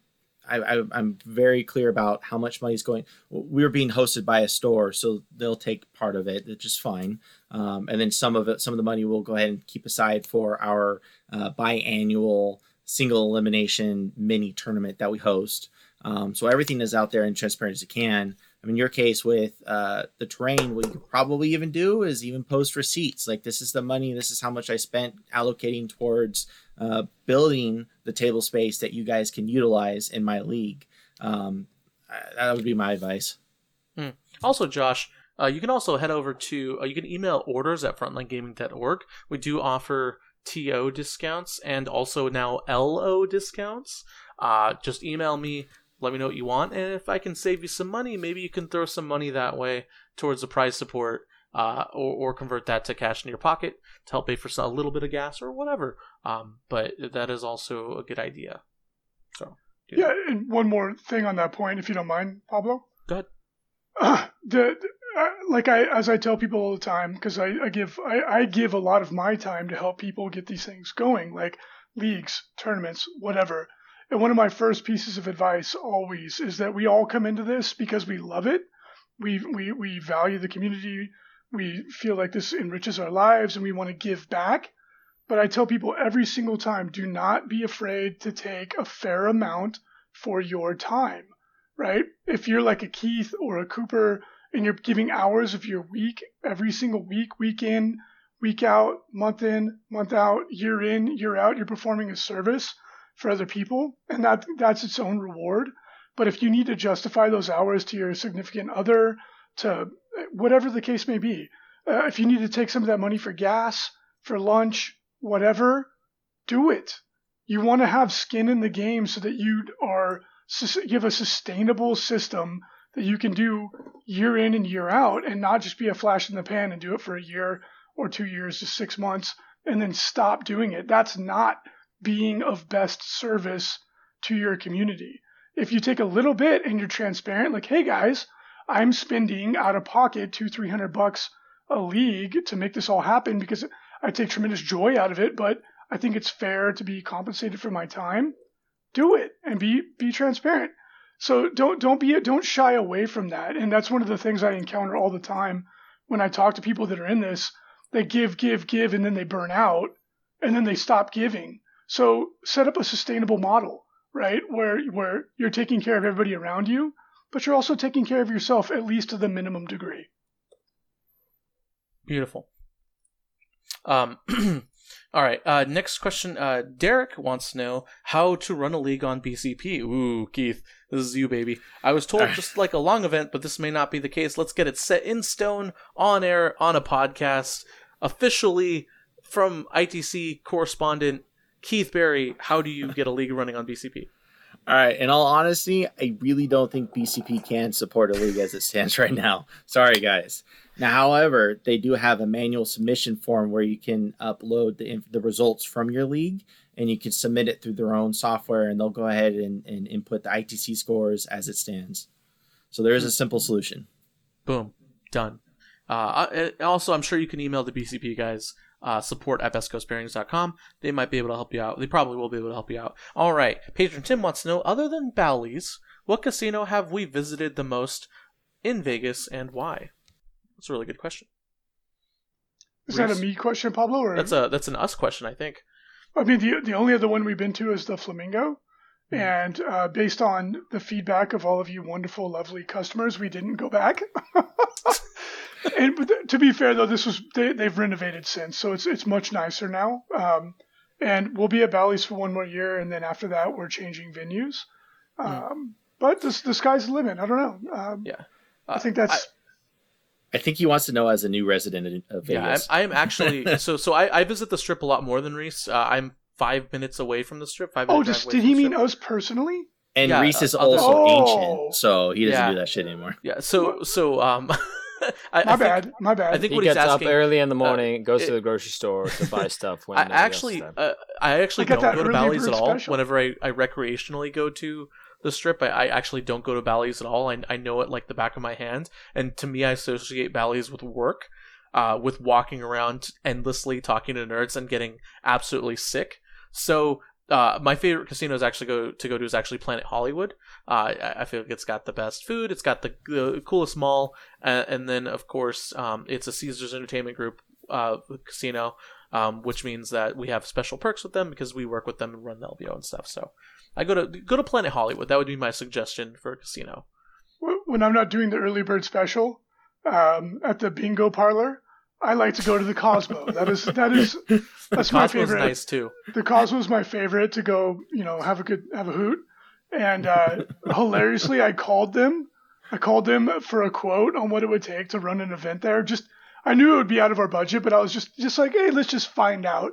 I, am very clear about how much money is going. We're being hosted by a store, so they'll take part of it, which is fine. Um, and then some of it, some of the money we'll go ahead and keep aside for our uh, biannual single elimination mini tournament that we host. Um, so everything is out there and transparent as it can. I mean, your case with uh, the terrain, what you could probably even do is even post receipts. Like this is the money, this is how much I spent allocating towards uh, building the table space that you guys can utilize in my league. Um, that would be my advice. Hmm. Also, Josh, uh, you can also head over to, uh, you can email orders at frontlinegaming.org. We do offer TO discounts and also now LO discounts. Uh, just email me, let me know what you want, and if I can save you some money, maybe you can throw some money that way towards the prize support uh, or, or convert that to cash in your pocket to help pay for a little bit of gas or whatever. Um, but that is also a good idea. So yeah, and one more thing on that point, if you don't mind, Pablo. Go ahead. Uh, the, uh, like I as I tell people all the time because I, I give I, I give a lot of my time to help people get these things going, like leagues, tournaments, whatever. And one of my first pieces of advice always is that we all come into this because we love it. We we we value the community we feel like this enriches our lives and we want to give back. But I tell people every single time do not be afraid to take a fair amount for your time, right? If you're like a Keith or a Cooper and you're giving hours of your week every single week, week in, week out, month in, month out, year in, year out, you're performing a service for other people and that that's its own reward. But if you need to justify those hours to your significant other, to whatever the case may be. Uh, if you need to take some of that money for gas, for lunch, whatever, do it. You want to have skin in the game so that you are have a sustainable system that you can do year in and year out, and not just be a flash in the pan and do it for a year or two years to six months and then stop doing it. That's not being of best service to your community. If you take a little bit and you're transparent, like, hey guys, I'm spending out of pocket two, three hundred bucks a league to make this all happen because I take tremendous joy out of it, but I think it's fair to be compensated for my time. Do it and be be transparent. So don't don't be don't shy away from that. And that's one of the things I encounter all the time when I talk to people that are in this. They give, give, give, and then they burn out, and then they stop giving. So set up a sustainable model, right? Where where you're taking care of everybody around you but you're also taking care of yourself at least to the minimum degree. Beautiful. Um, all right. Uh, next question. Uh, Derek wants to know how to run a league on BCP. Ooh, Keith, this is you, baby. I was told just like a long event, but this may not be the case. Let's get it set in stone on air on a podcast officially from ITC correspondent Keith Berry. How do you get a league running on BCP? All right. In all honesty, I really don't think BCP can support a league as it stands right now. Sorry, guys. Now, however, they do have a manual submission form where you can upload the, the results from your league and you can submit it through their own software and they'll go ahead and, and input the ITC scores as it stands. So there is a simple solution. Boom. Done. Uh, also, I'm sure you can email the BCP guys uh, support at bestcoastpairings.com. They might be able to help you out. They probably will be able to help you out. All right. Patron Tim wants to know other than Bally's, what casino have we visited the most in Vegas and why? That's a really good question. Is that a me question, Pablo? Or That's a that's an us question, I think. I mean, the the only other one we've been to is the Flamingo, Mm-hmm. and uh, based on the feedback of all of you wonderful, lovely customers, we didn't go back. and but to be fair, though, this was they, they've renovated since, so it's it's much nicer now. Um, and we'll be at Bally's for one more year, and then after that, we're changing venues. Um, but the the sky's the limit. I don't know. Um, Yeah. I think that's I think he wants to know as a new resident in- of Yeah, I'm, Vegas. I'm actually so so. I, I visit the strip a lot more than Reese. Uh, I'm five minutes away from the strip. Five. oh, just did he mean us personally? and yeah, Reese is uh, also Oh. ancient, so he doesn't Yeah. do that shit anymore. Yeah. So so um. I, I My think- bad. My bad. I think He what he's gets up early in the morning, goes it- to the grocery store to buy stuff. When I nobody else is actually, uh, I actually I don't go to Bally's at all. special. Whenever I, I recreationally go to the strip, I, I actually don't go to Bally's at all. I, I know it like the back of my hand, and to me, I associate Bally's with work, uh, with walking around endlessly talking to nerds and getting absolutely sick. So. Uh, my favorite casinos actually go to go to is actually Planet Hollywood. Uh, I, I feel like it's got the best food, it's got the, the coolest mall, uh, and then of course um, it's a Caesars Entertainment Group uh, casino um, which means that we have special perks with them because we work with them and run the LVO and stuff. So I go to go to Planet Hollywood. That would be my suggestion for a casino. When I'm not doing the early bird special um, at the bingo parlor, I like to go to the Cosmo. That is that is that's my favorite. nice too. The Cosmo's my favorite to go. You know, have a good have a hoot. And uh, hilariously, I called them. I called them for a quote on what it would take to run an event there. Just I knew it would be out of our budget, but I was just just like, hey, let's just find out.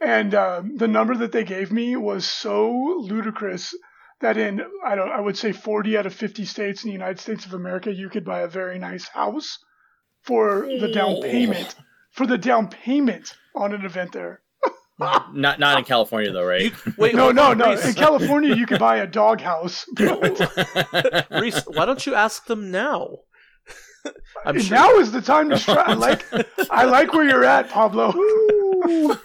And um, the number that they gave me was so ludicrous that in I don't I would say 40 out of 50 states in the United States of America, you could buy a very nice house for the down payment for the down payment on an event there. Not not in California though, right? You, wait, No, no, on, no. Reese. In California, you could buy a dog house. Reese, why don't you ask them now? I'm sure. now is the time to try. I like, I like where you're at, Pablo.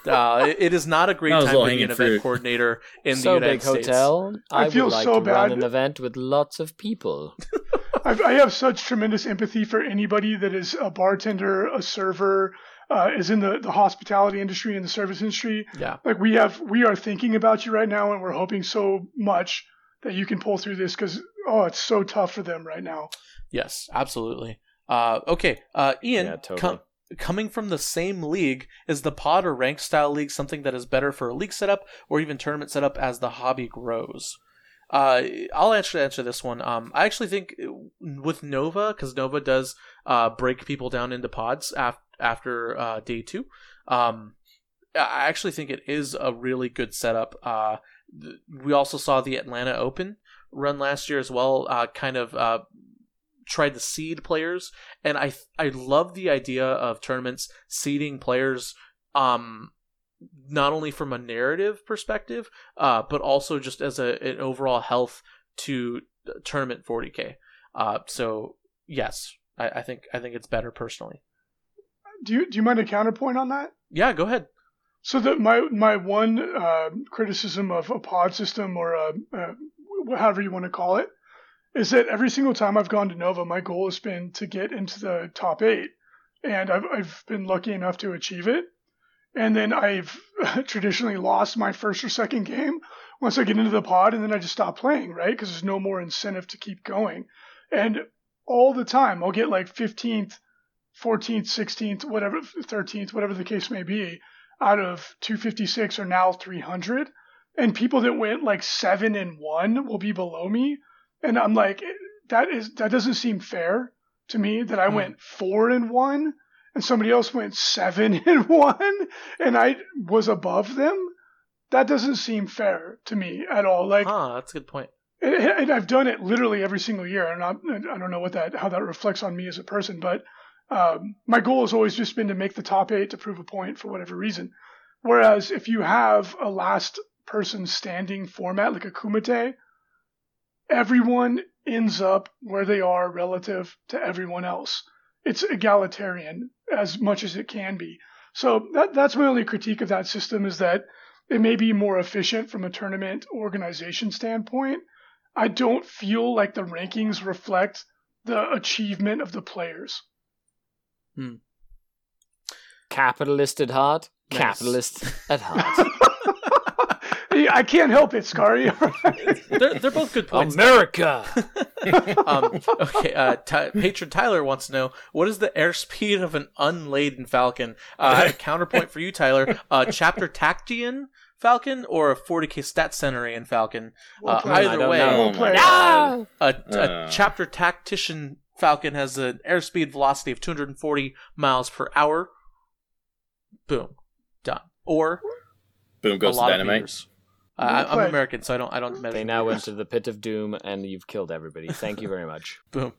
Uh, it- it is not a great time to be low-hanging an event fruit. coordinator in so the United big States. hotel. I I, feel would like so to run an event with lots of people. I, I have such tremendous empathy for anybody that is a bartender, a server, uh, is in the, the hospitality industry and the service industry. Yeah. Like we have, we are thinking about you right now, and we're hoping so much that you can pull through this because oh, it's so tough for them right now. Yes, absolutely. Uh, okay, uh, Ian, Yeah, totally. com- coming from the same league, is the pod or rank style league something that is better for a league setup or even tournament setup as the hobby grows? Uh, I'll actually answer this one. Um, I actually think with Nova, because Nova does uh, break people down into pods af- after uh, day two. Um, I actually think it is a really good setup. Uh, th- we also saw the Atlanta Open run last year as well. Uh, kind of uh, tried to seed players, and I I love the idea of tournaments seeding players. Um, not only from a narrative perspective, uh, but also just as a an overall health to tournament 40k. Uh, so yes, I, I think I think it's better personally. Do you do you mind a counterpoint on that? Yeah, go ahead. So that my my one uh, criticism of a pod system or a, uh however you want to call it is that every single time I've gone to Nova, my goal has been to get into the top eight, and I've I've been lucky enough to achieve it. And then I've traditionally lost my first or second game once I get into the pod, and then I just stop playing, right? Because there's no more incentive to keep going. And all the time, I'll get like 15th, 14th, 16th, whatever, 13th, whatever the case may be, out of 256 or now 300. And people that went like seven and one will be below me. And I'm like, that is that doesn't seem fair to me that I Hmm. went four and one and somebody else went seven and one and I was above them. That doesn't seem fair to me at all. Like, Huh, that's a good point. and, I've done it literally every single year, and I don't know what that how that reflects on me as a person, but um, my goal has always just been to make the top eight to prove a point for whatever reason. Whereas if you have a last person standing format like a Kumite, everyone ends up where they are relative to everyone else. It's egalitarian as much as it can be. So that that's my only critique of that system is that it may be more efficient from a tournament organization standpoint. I don't feel like the rankings reflect the achievement of the players. Hmm. Capitalist at heart. Nice. Capitalist at heart. I can't help it, Scary. They're, they're both good points. America. um, okay, uh, Ty- patron Tyler wants to know what is the airspeed of an unladen Falcon? Uh, counterpoint for you, Tyler. Uh, chapter Tactian Falcon or a 40k stat centurion Falcon? Well Uh, played. I either way, know. Well played. No! a, a Uh. chapter tactician Falcon has an airspeed velocity of 240 miles per hour. Boom, done. Or Boom a goes the dynamite. Meters. Uh, I- I'm played. American, so I don't. I don't measure. They now went to the pit of doom, and you've killed everybody. Thank you very much. Boom.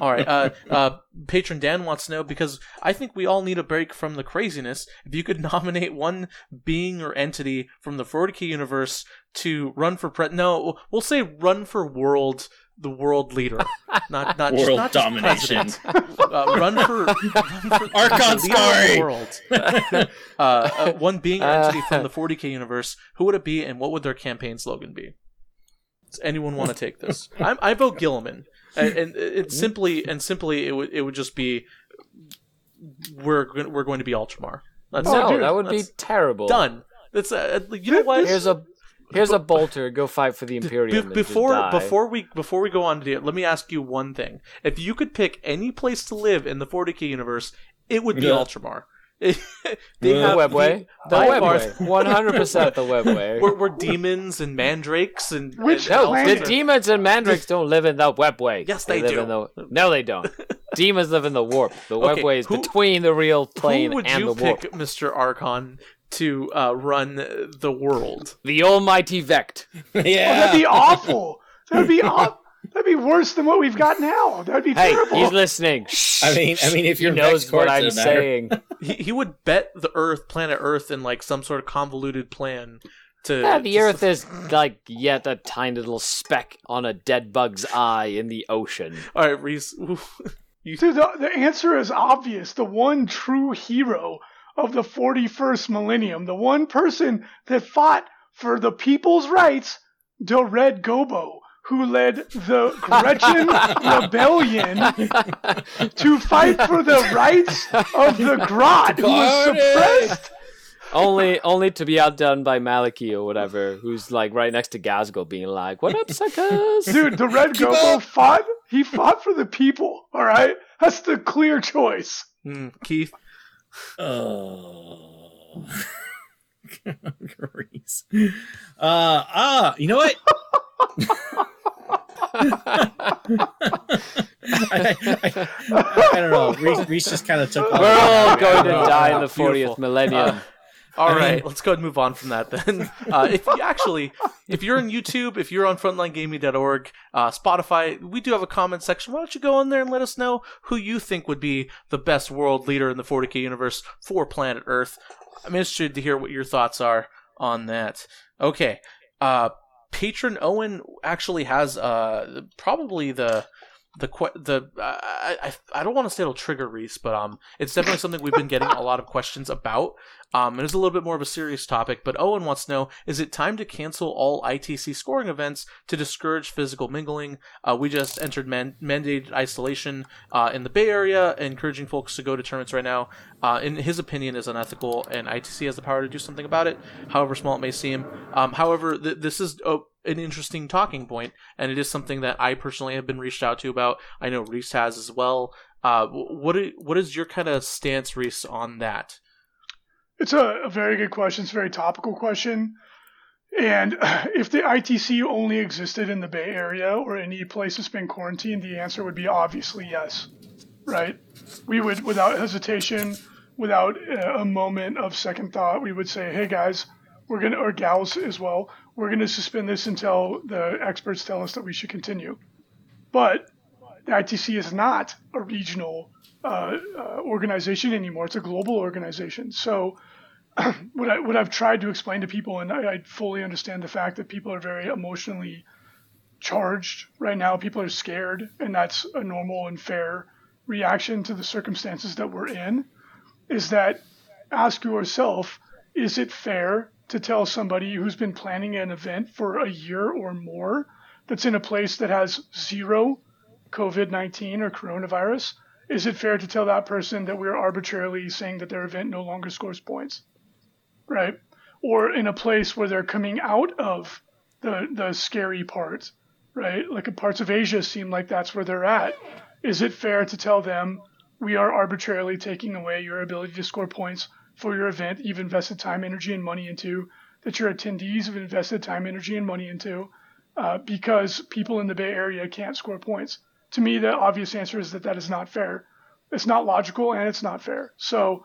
all right. Uh, uh, patron Dan wants to know because I think we all need a break from the craziness. If you could nominate one being or entity from the 40k universe to run for pre, no, we'll say run for world, the world leader, not not just, World not domination. president. Uh, run for, run for Archon the the Scary. world. uh, uh, one being or entity Uh. from the 40k universe. Who would it be, and what would their campaign slogan be? Does anyone want to take this? I, I vote Guilliman, and, and it's simply and simply it would it would just be we're we're going to be Ultramar. That's Oh, no, dude, that would be terrible. done. That's uh, you know what? Here's a here's a bolter. Go fight for the Imperium. and before die. before we before we go on to it, let me ask you one thing. If you could pick any place to live in the 40k universe, it would be Yeah. Ultramar. they the have webway, the by webway, one hundred percent the webway. We're, we're demons and mandrakes and Which and No, the demons and mandrakes don't live in the webway. Yes, they live do. In the, no, they don't. demons live in the warp. The Okay, webway is who- between the real plane Who would and you the warp. pick, Mr. Archon, to uh, run the world? The almighty Vect. Oh, yeah. that'd be awful. That'd be awful. That'd be worse than what we've got now. That'd be Hey, terrible. he's listening. I mean, I mean, if he you're knows what I'm saying. He, he would bet the Earth, planet Earth, in like some sort of convoluted plan to. Yeah, the to- Earth is like yet a tiny little speck on a dead bug's eye in the ocean. All right, Reese. You, Dude, the, the answer is obvious. The one true hero of the 41st millennium, the one person that fought for the people's rights, the Red Gobbo, who led the Gretchin Rebellion to fight for the rights of the Grot, who was suppressed. only, only to be outdone by Maliki or whatever, who's like right next to Gazgo, being like, "What up, suckers?" Dude, the Red Keep Gobbo up. fought. He fought for the people. All right, that's the clear choice. Hmm, Keith. Oh. Grease. Uh, ah, you know what? I, I- I don't know. Reese, Reese just kind of took. We're all going to die in the 40th millennium. All I mean- let's go ahead and move on from that then. Uh, if you actually, if you're on YouTube, if you're on frontlinegaming.org, uh, Spotify, we do have a comment section. Why don't you go in there and let us know who you think would be the best world leader in the 40k universe for planet Earth? I'm interested to hear what your thoughts are on that. Okay, uh, patron Owen actually has uh, probably the the the I, I don't want to say it'll trigger Reese, but um, it's definitely something we've been getting a lot of questions about. Um, it is a little bit more of a serious topic, but Owen wants to know: Is it time to cancel all ITC scoring events to discourage physical mingling? Uh, we just entered man- mandated isolation uh, in the Bay Area, encouraging folks to go to tournaments right now. Uh, in his opinion, is unethical, and ITC has the power to do something about it, however small it may seem. Um, however, th- this is uh, an interesting talking point, and it is something that I personally have been reached out to about. I know Reese has as well. Uh, what what is your kind of stance, Reese, on that? It's a, a very good question. It's a very topical question. And if the ITC only existed in the Bay Area or any place that's been quarantined, the answer would be obviously yes, right? We would, without hesitation, without uh, a moment of second thought, we would say, hey guys, we're going to, or gals as well, we're going to suspend this until the experts tell us that we should continue. But the ITC is not a regional uh, uh, organization anymore. It's a global organization. So what I what I've tried to explain to people, and I, I fully understand the fact that people are very emotionally charged right now. People are scared, and that's a normal and fair reaction to the circumstances that we're in. Is that ask yourself is it fair to tell somebody who's been planning an event for a year or more that's in a place that has zero COVID 19 or coronavirus? Is it fair to tell that person that we're arbitrarily saying that their event no longer scores points? Right? Or in a place where they're coming out of the, the scary part, right? Like parts of Asia seem like that's where they're at. Is it fair to tell them we are arbitrarily taking away your ability to score points for your event you've invested time, energy, and money into, that your attendees have invested time, energy, and money into, uh, because people in the Bay Area can't score points? To me, the obvious answer is that that is not fair. It's not logical and it's not fair. So,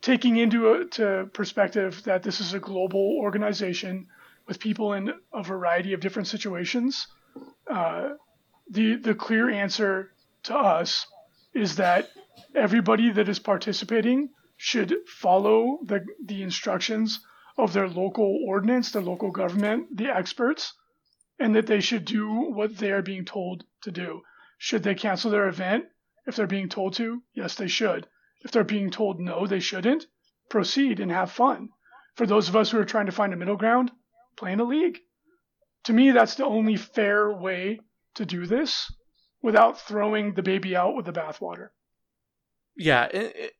taking into a, to perspective that this is a global organization with people in a variety of different situations, uh, the the clear answer to us is that everybody that is participating should follow the, the instructions of their local ordinance, the local government, the experts, and that they should do what they are being told to do. Should they cancel their event if they're being told to? Yes, they should. If they're being told no, they shouldn't, proceed and have fun. For those of us who are trying to find a middle ground, play in a league. To me, that's the only fair way to do this without throwing the baby out with the bathwater. Yeah,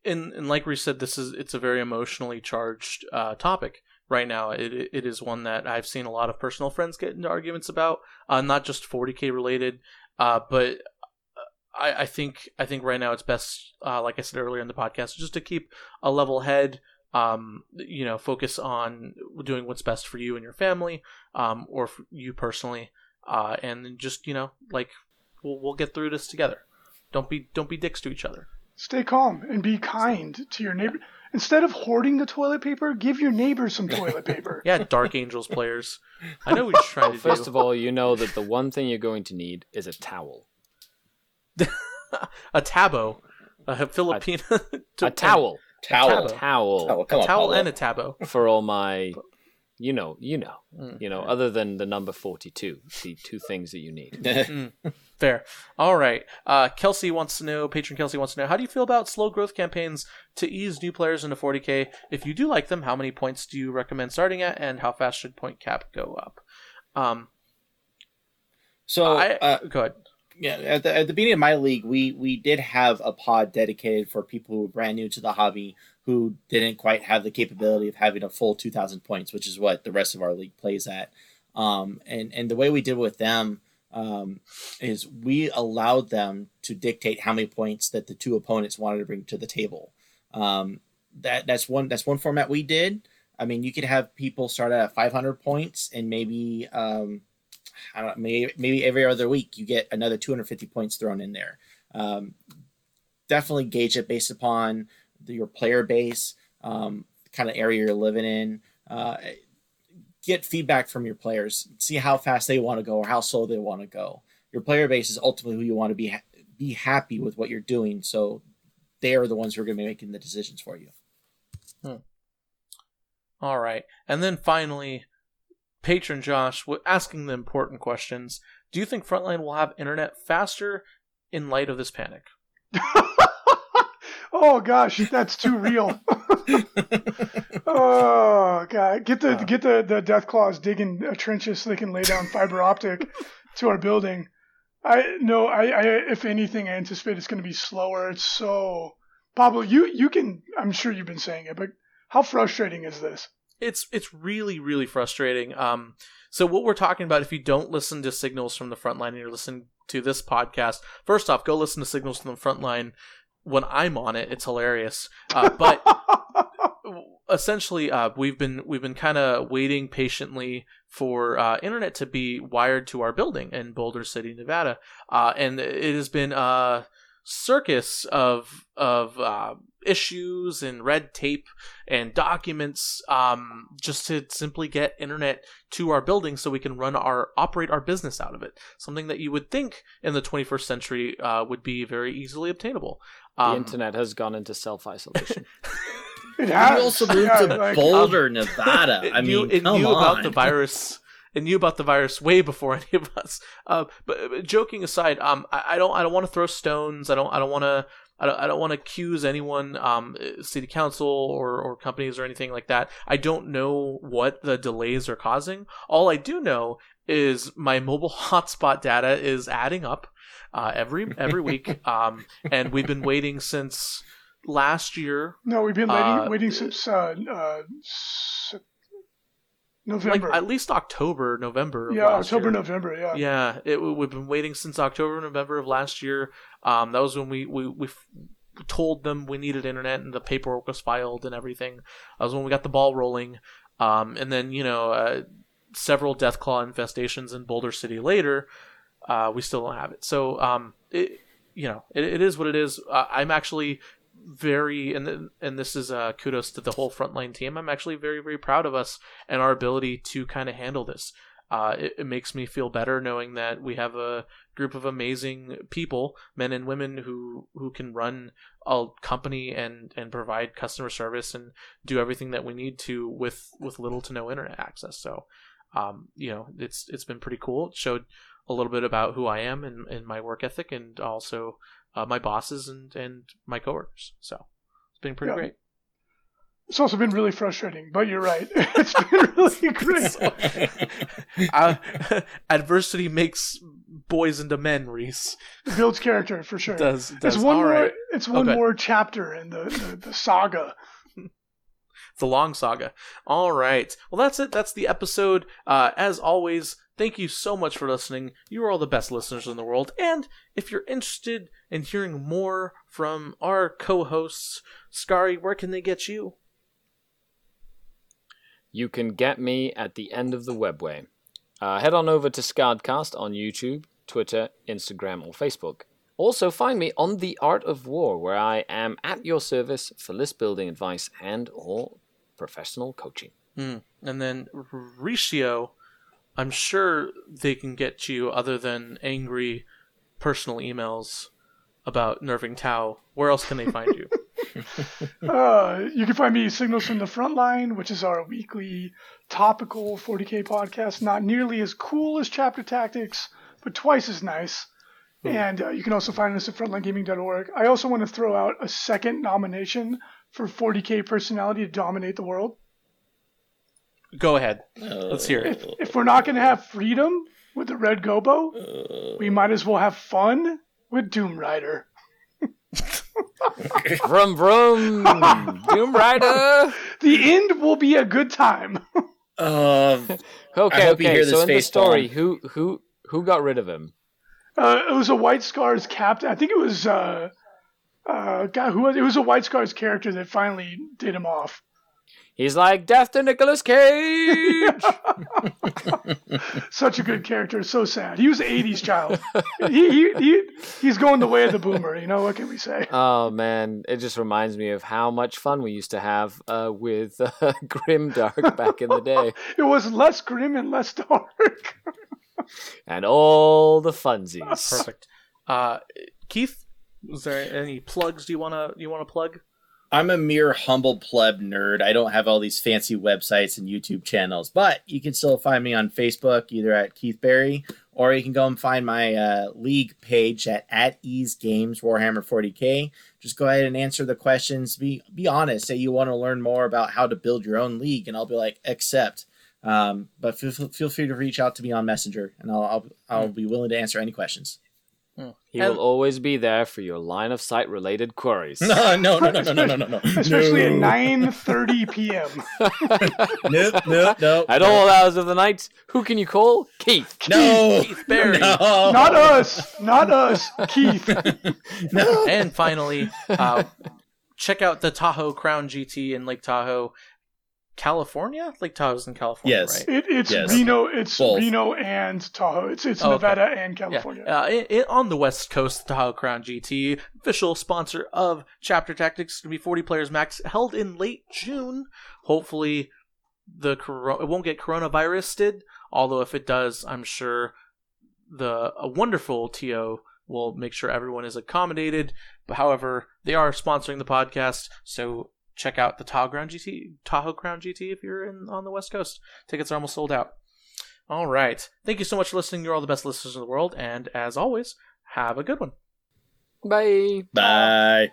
and, and like we said, this is it's a very emotionally charged uh, topic right now. It it is one that I've seen a lot of personal friends get into arguments about, uh, not just 40k related, uh, but uh, I, I think I think right now it's best, uh, like I said earlier in the podcast, just to keep a level head. Um, you know, focus on doing what's best for you and your family, um, or you personally, uh, and just you know, like we'll we'll get through this together. Don't be don't be dicks to each other. Stay calm and be kind to your neighbor. Instead of hoarding the toilet paper, give your neighbor some toilet paper. yeah, Dark Angels players. I know what you're trying to do. First of all, you know that the one thing you're going to need is a towel. a tabo. A Filipino. A, a towel. Towel. A towel. towel. a towel and a tabo. For all my you know, you know, mm, you know, other than the number 42, the two things that you need. mm, fair. All right. Uh, Kelsey wants to know, patron Kelsey wants to know, how do you feel about slow growth campaigns to ease new players into 40k? If you do like them, how many points do you recommend starting at, and how fast should point cap go up? Um, so, I, uh, go ahead. Yeah, at the, at the beginning of my league, we we did have a pod dedicated for people who were brand new to the hobby who didn't quite have the capability of having a full 2,000 points, which is what the rest of our league plays at. Um, and, and the way we did with them um, is we allowed them to dictate how many points that the two opponents wanted to bring to the table. Um, that that's one that's one format we did. I mean, you could have people start at 500 points and maybe um, I don't know, maybe maybe every other week you get another 250 points thrown in there. Um, definitely gauge it based upon the, your player base, um, kind of area you're living in. Uh, get feedback from your players. See how fast they want to go or how slow they want to go. Your player base is ultimately who you want to be ha- be happy with what you're doing. So they are the ones who are going to be making the decisions for you. Hmm. All right, and then finally, patron Josh asking the important questions. Do you think Frontline will have internet faster in light of this panic? Oh gosh, that's too real. oh god, get the get the the Deathclaws digging trenches so they can lay down fiber optic to our building. I no, I, I if anything, I anticipate it's going to be slower. It's so Pablo, you you can. I'm sure you've been saying it, but how frustrating is this? It's it's really really frustrating. Um, so what we're talking about, if you don't listen to signals from the front line and you're listening to this podcast, first off, go listen to signals from the front line when I'm on it, it's hilarious. Uh, but essentially, uh, we've been we've been kind of waiting patiently for uh, internet to be wired to our building in Boulder City, Nevada, uh, and it has been a circus of of uh, issues and red tape and documents um, just to simply get internet to our building so we can run our operate our business out of it. Something that you would think in the 21st century uh, would be very easily obtainable um, the internet has gone into self isolation. it has. You also moved yeah, to like, Boulder, um, Nevada. I mean, you, it come knew on. about the virus. It knew about the virus way before any of us. Uh, but, but, joking aside, um, I, I don't, I don't want to throw stones. I don't, I don't want to I don't, I don't want to accuse anyone, um, city council or, or companies or anything like that. I don't know what the delays are causing. All I do know is my mobile hotspot data is adding up uh, every every week, um, and we've been waiting since last year. No, we've been waiting, Uh, waiting since uh, uh, November. Like at least October, November. Of yeah, last October, year. November. Yeah. Yeah, it, we've been waiting since October, November of last year. Um, that was when we, we, we f- told them we needed internet and the paperwork was filed and everything. That was when we got the ball rolling. Um, and then, you know, uh, several Deathclaw infestations in Boulder City later, uh, we still don't have it. So, um, it, you know, it, it is what it is. Uh, I'm actually very, and and this is uh, kudos to the whole frontline team. I'm actually very, very proud of us and our ability to kind of handle this. Uh, it, it makes me feel better knowing that we have a group of amazing people, men and women who who can run a company and and provide customer service and do everything that we need to with with little to no internet access. So, um, you know, it's it's been pretty cool. It showed a little bit about who I am and, and my work ethic, and also uh, my bosses and and my coworkers. So, it's been pretty Yeah. great. It's also been really frustrating, but you're right. It's been really great. uh, adversity makes boys into men, Reese. It builds character for sure. Does does it's one all more. right. It's one Okay. more chapter in the, the, the saga. A long saga. All right. Well, that's it. That's the episode. Uh, as always, thank you so much for listening. You are all the best listeners in the world. And if you're interested in hearing more from our co-hosts, Scary, where can they get you? You can get me at the end of the webway. Uh, head on over to Scardcast on YouTube, Twitter, Instagram, or Facebook. Also, find me on The Art of War, where I am at your service for list building advice and or professional coaching. Hmm. And then Reecius, I'm sure they can get you other than angry personal emails about nerfing Tau. Where else can they find you? Uh, you can find me Signals from the Frontline, which is our weekly topical 40k podcast. Not nearly as cool as Chapter Tactics, but twice as nice. And uh, you can also find us at frontlinegaming.org. I also want to throw out a second nomination for 40k personality to dominate the world. Go ahead. Let's hear it. If, if we're not going to have freedom with the Red Gobbo, we might as well have fun with Doomrider. Vroom vroom, Doomrider. The end will be a good time. Uh, Okay, hope you okay. hear So this in the story, palm. who who who got rid of him? Uh, it was a White Scars captain. I think it was uh, uh, guy who was. It was a White Scars character that finally did him off. He's like death to Nicolas Cage. Such a good character. So sad. He was an '80s child. he, he, he he's going the way of the boomer. You know what can we say? Oh man, it just reminds me of how much fun we used to have uh, with uh, Grimdark back in the day, It was less grim and less dark. and all the funsies. Perfect. Uh, Keith, was there any plugs? Do you wanna you wanna plug? I'm a mere humble pleb nerd. I don't have all these fancy websites and YouTube channels, but you can still find me on Facebook, either at Keith Berry, or you can go and find my uh, league page at at Ease Games Warhammer 40k. Just go ahead and answer the questions. Be be honest. Say you want to learn more about how to build your own league, and I'll be like, accept. Um, but feel, feel free to reach out to me on Messenger, and I'll I'll, I'll be willing to answer any questions. He will um, always be there for your line of sight related queries. No, no, no, no, no, no, no, no. Especially at nine thirty p.m. No, no, no. At all hours of the night, who can you call? Keith. No, Keith Barry. No. Not us. Not us. Keith. no. And finally, uh, check out the Tahoe Crown GT in Lake Tahoe California. Lake Tahoe's in California, Yes. right? It, it's Yes. Reno. It's Both. Reno and Tahoe. It's it's Oh, okay. Nevada and California. Yeah, uh, it, it- on the West Coast, Tahoe Crown GT, official sponsor of Chapter Tactics, going to be 40 players max, held in late June. Hopefully, the it won't get coronavirus did. Although if it does, I'm sure the a wonderful TO will make sure everyone is accommodated. But however, they are sponsoring the podcast, so check out the Tahoe Crown GT, Tahoe Crown GT if you're in on the West Coast. Tickets are almost sold out. All right. Thank you so much for listening. You're all the best listeners in the world, and as always, have a good one. Bye. Bye.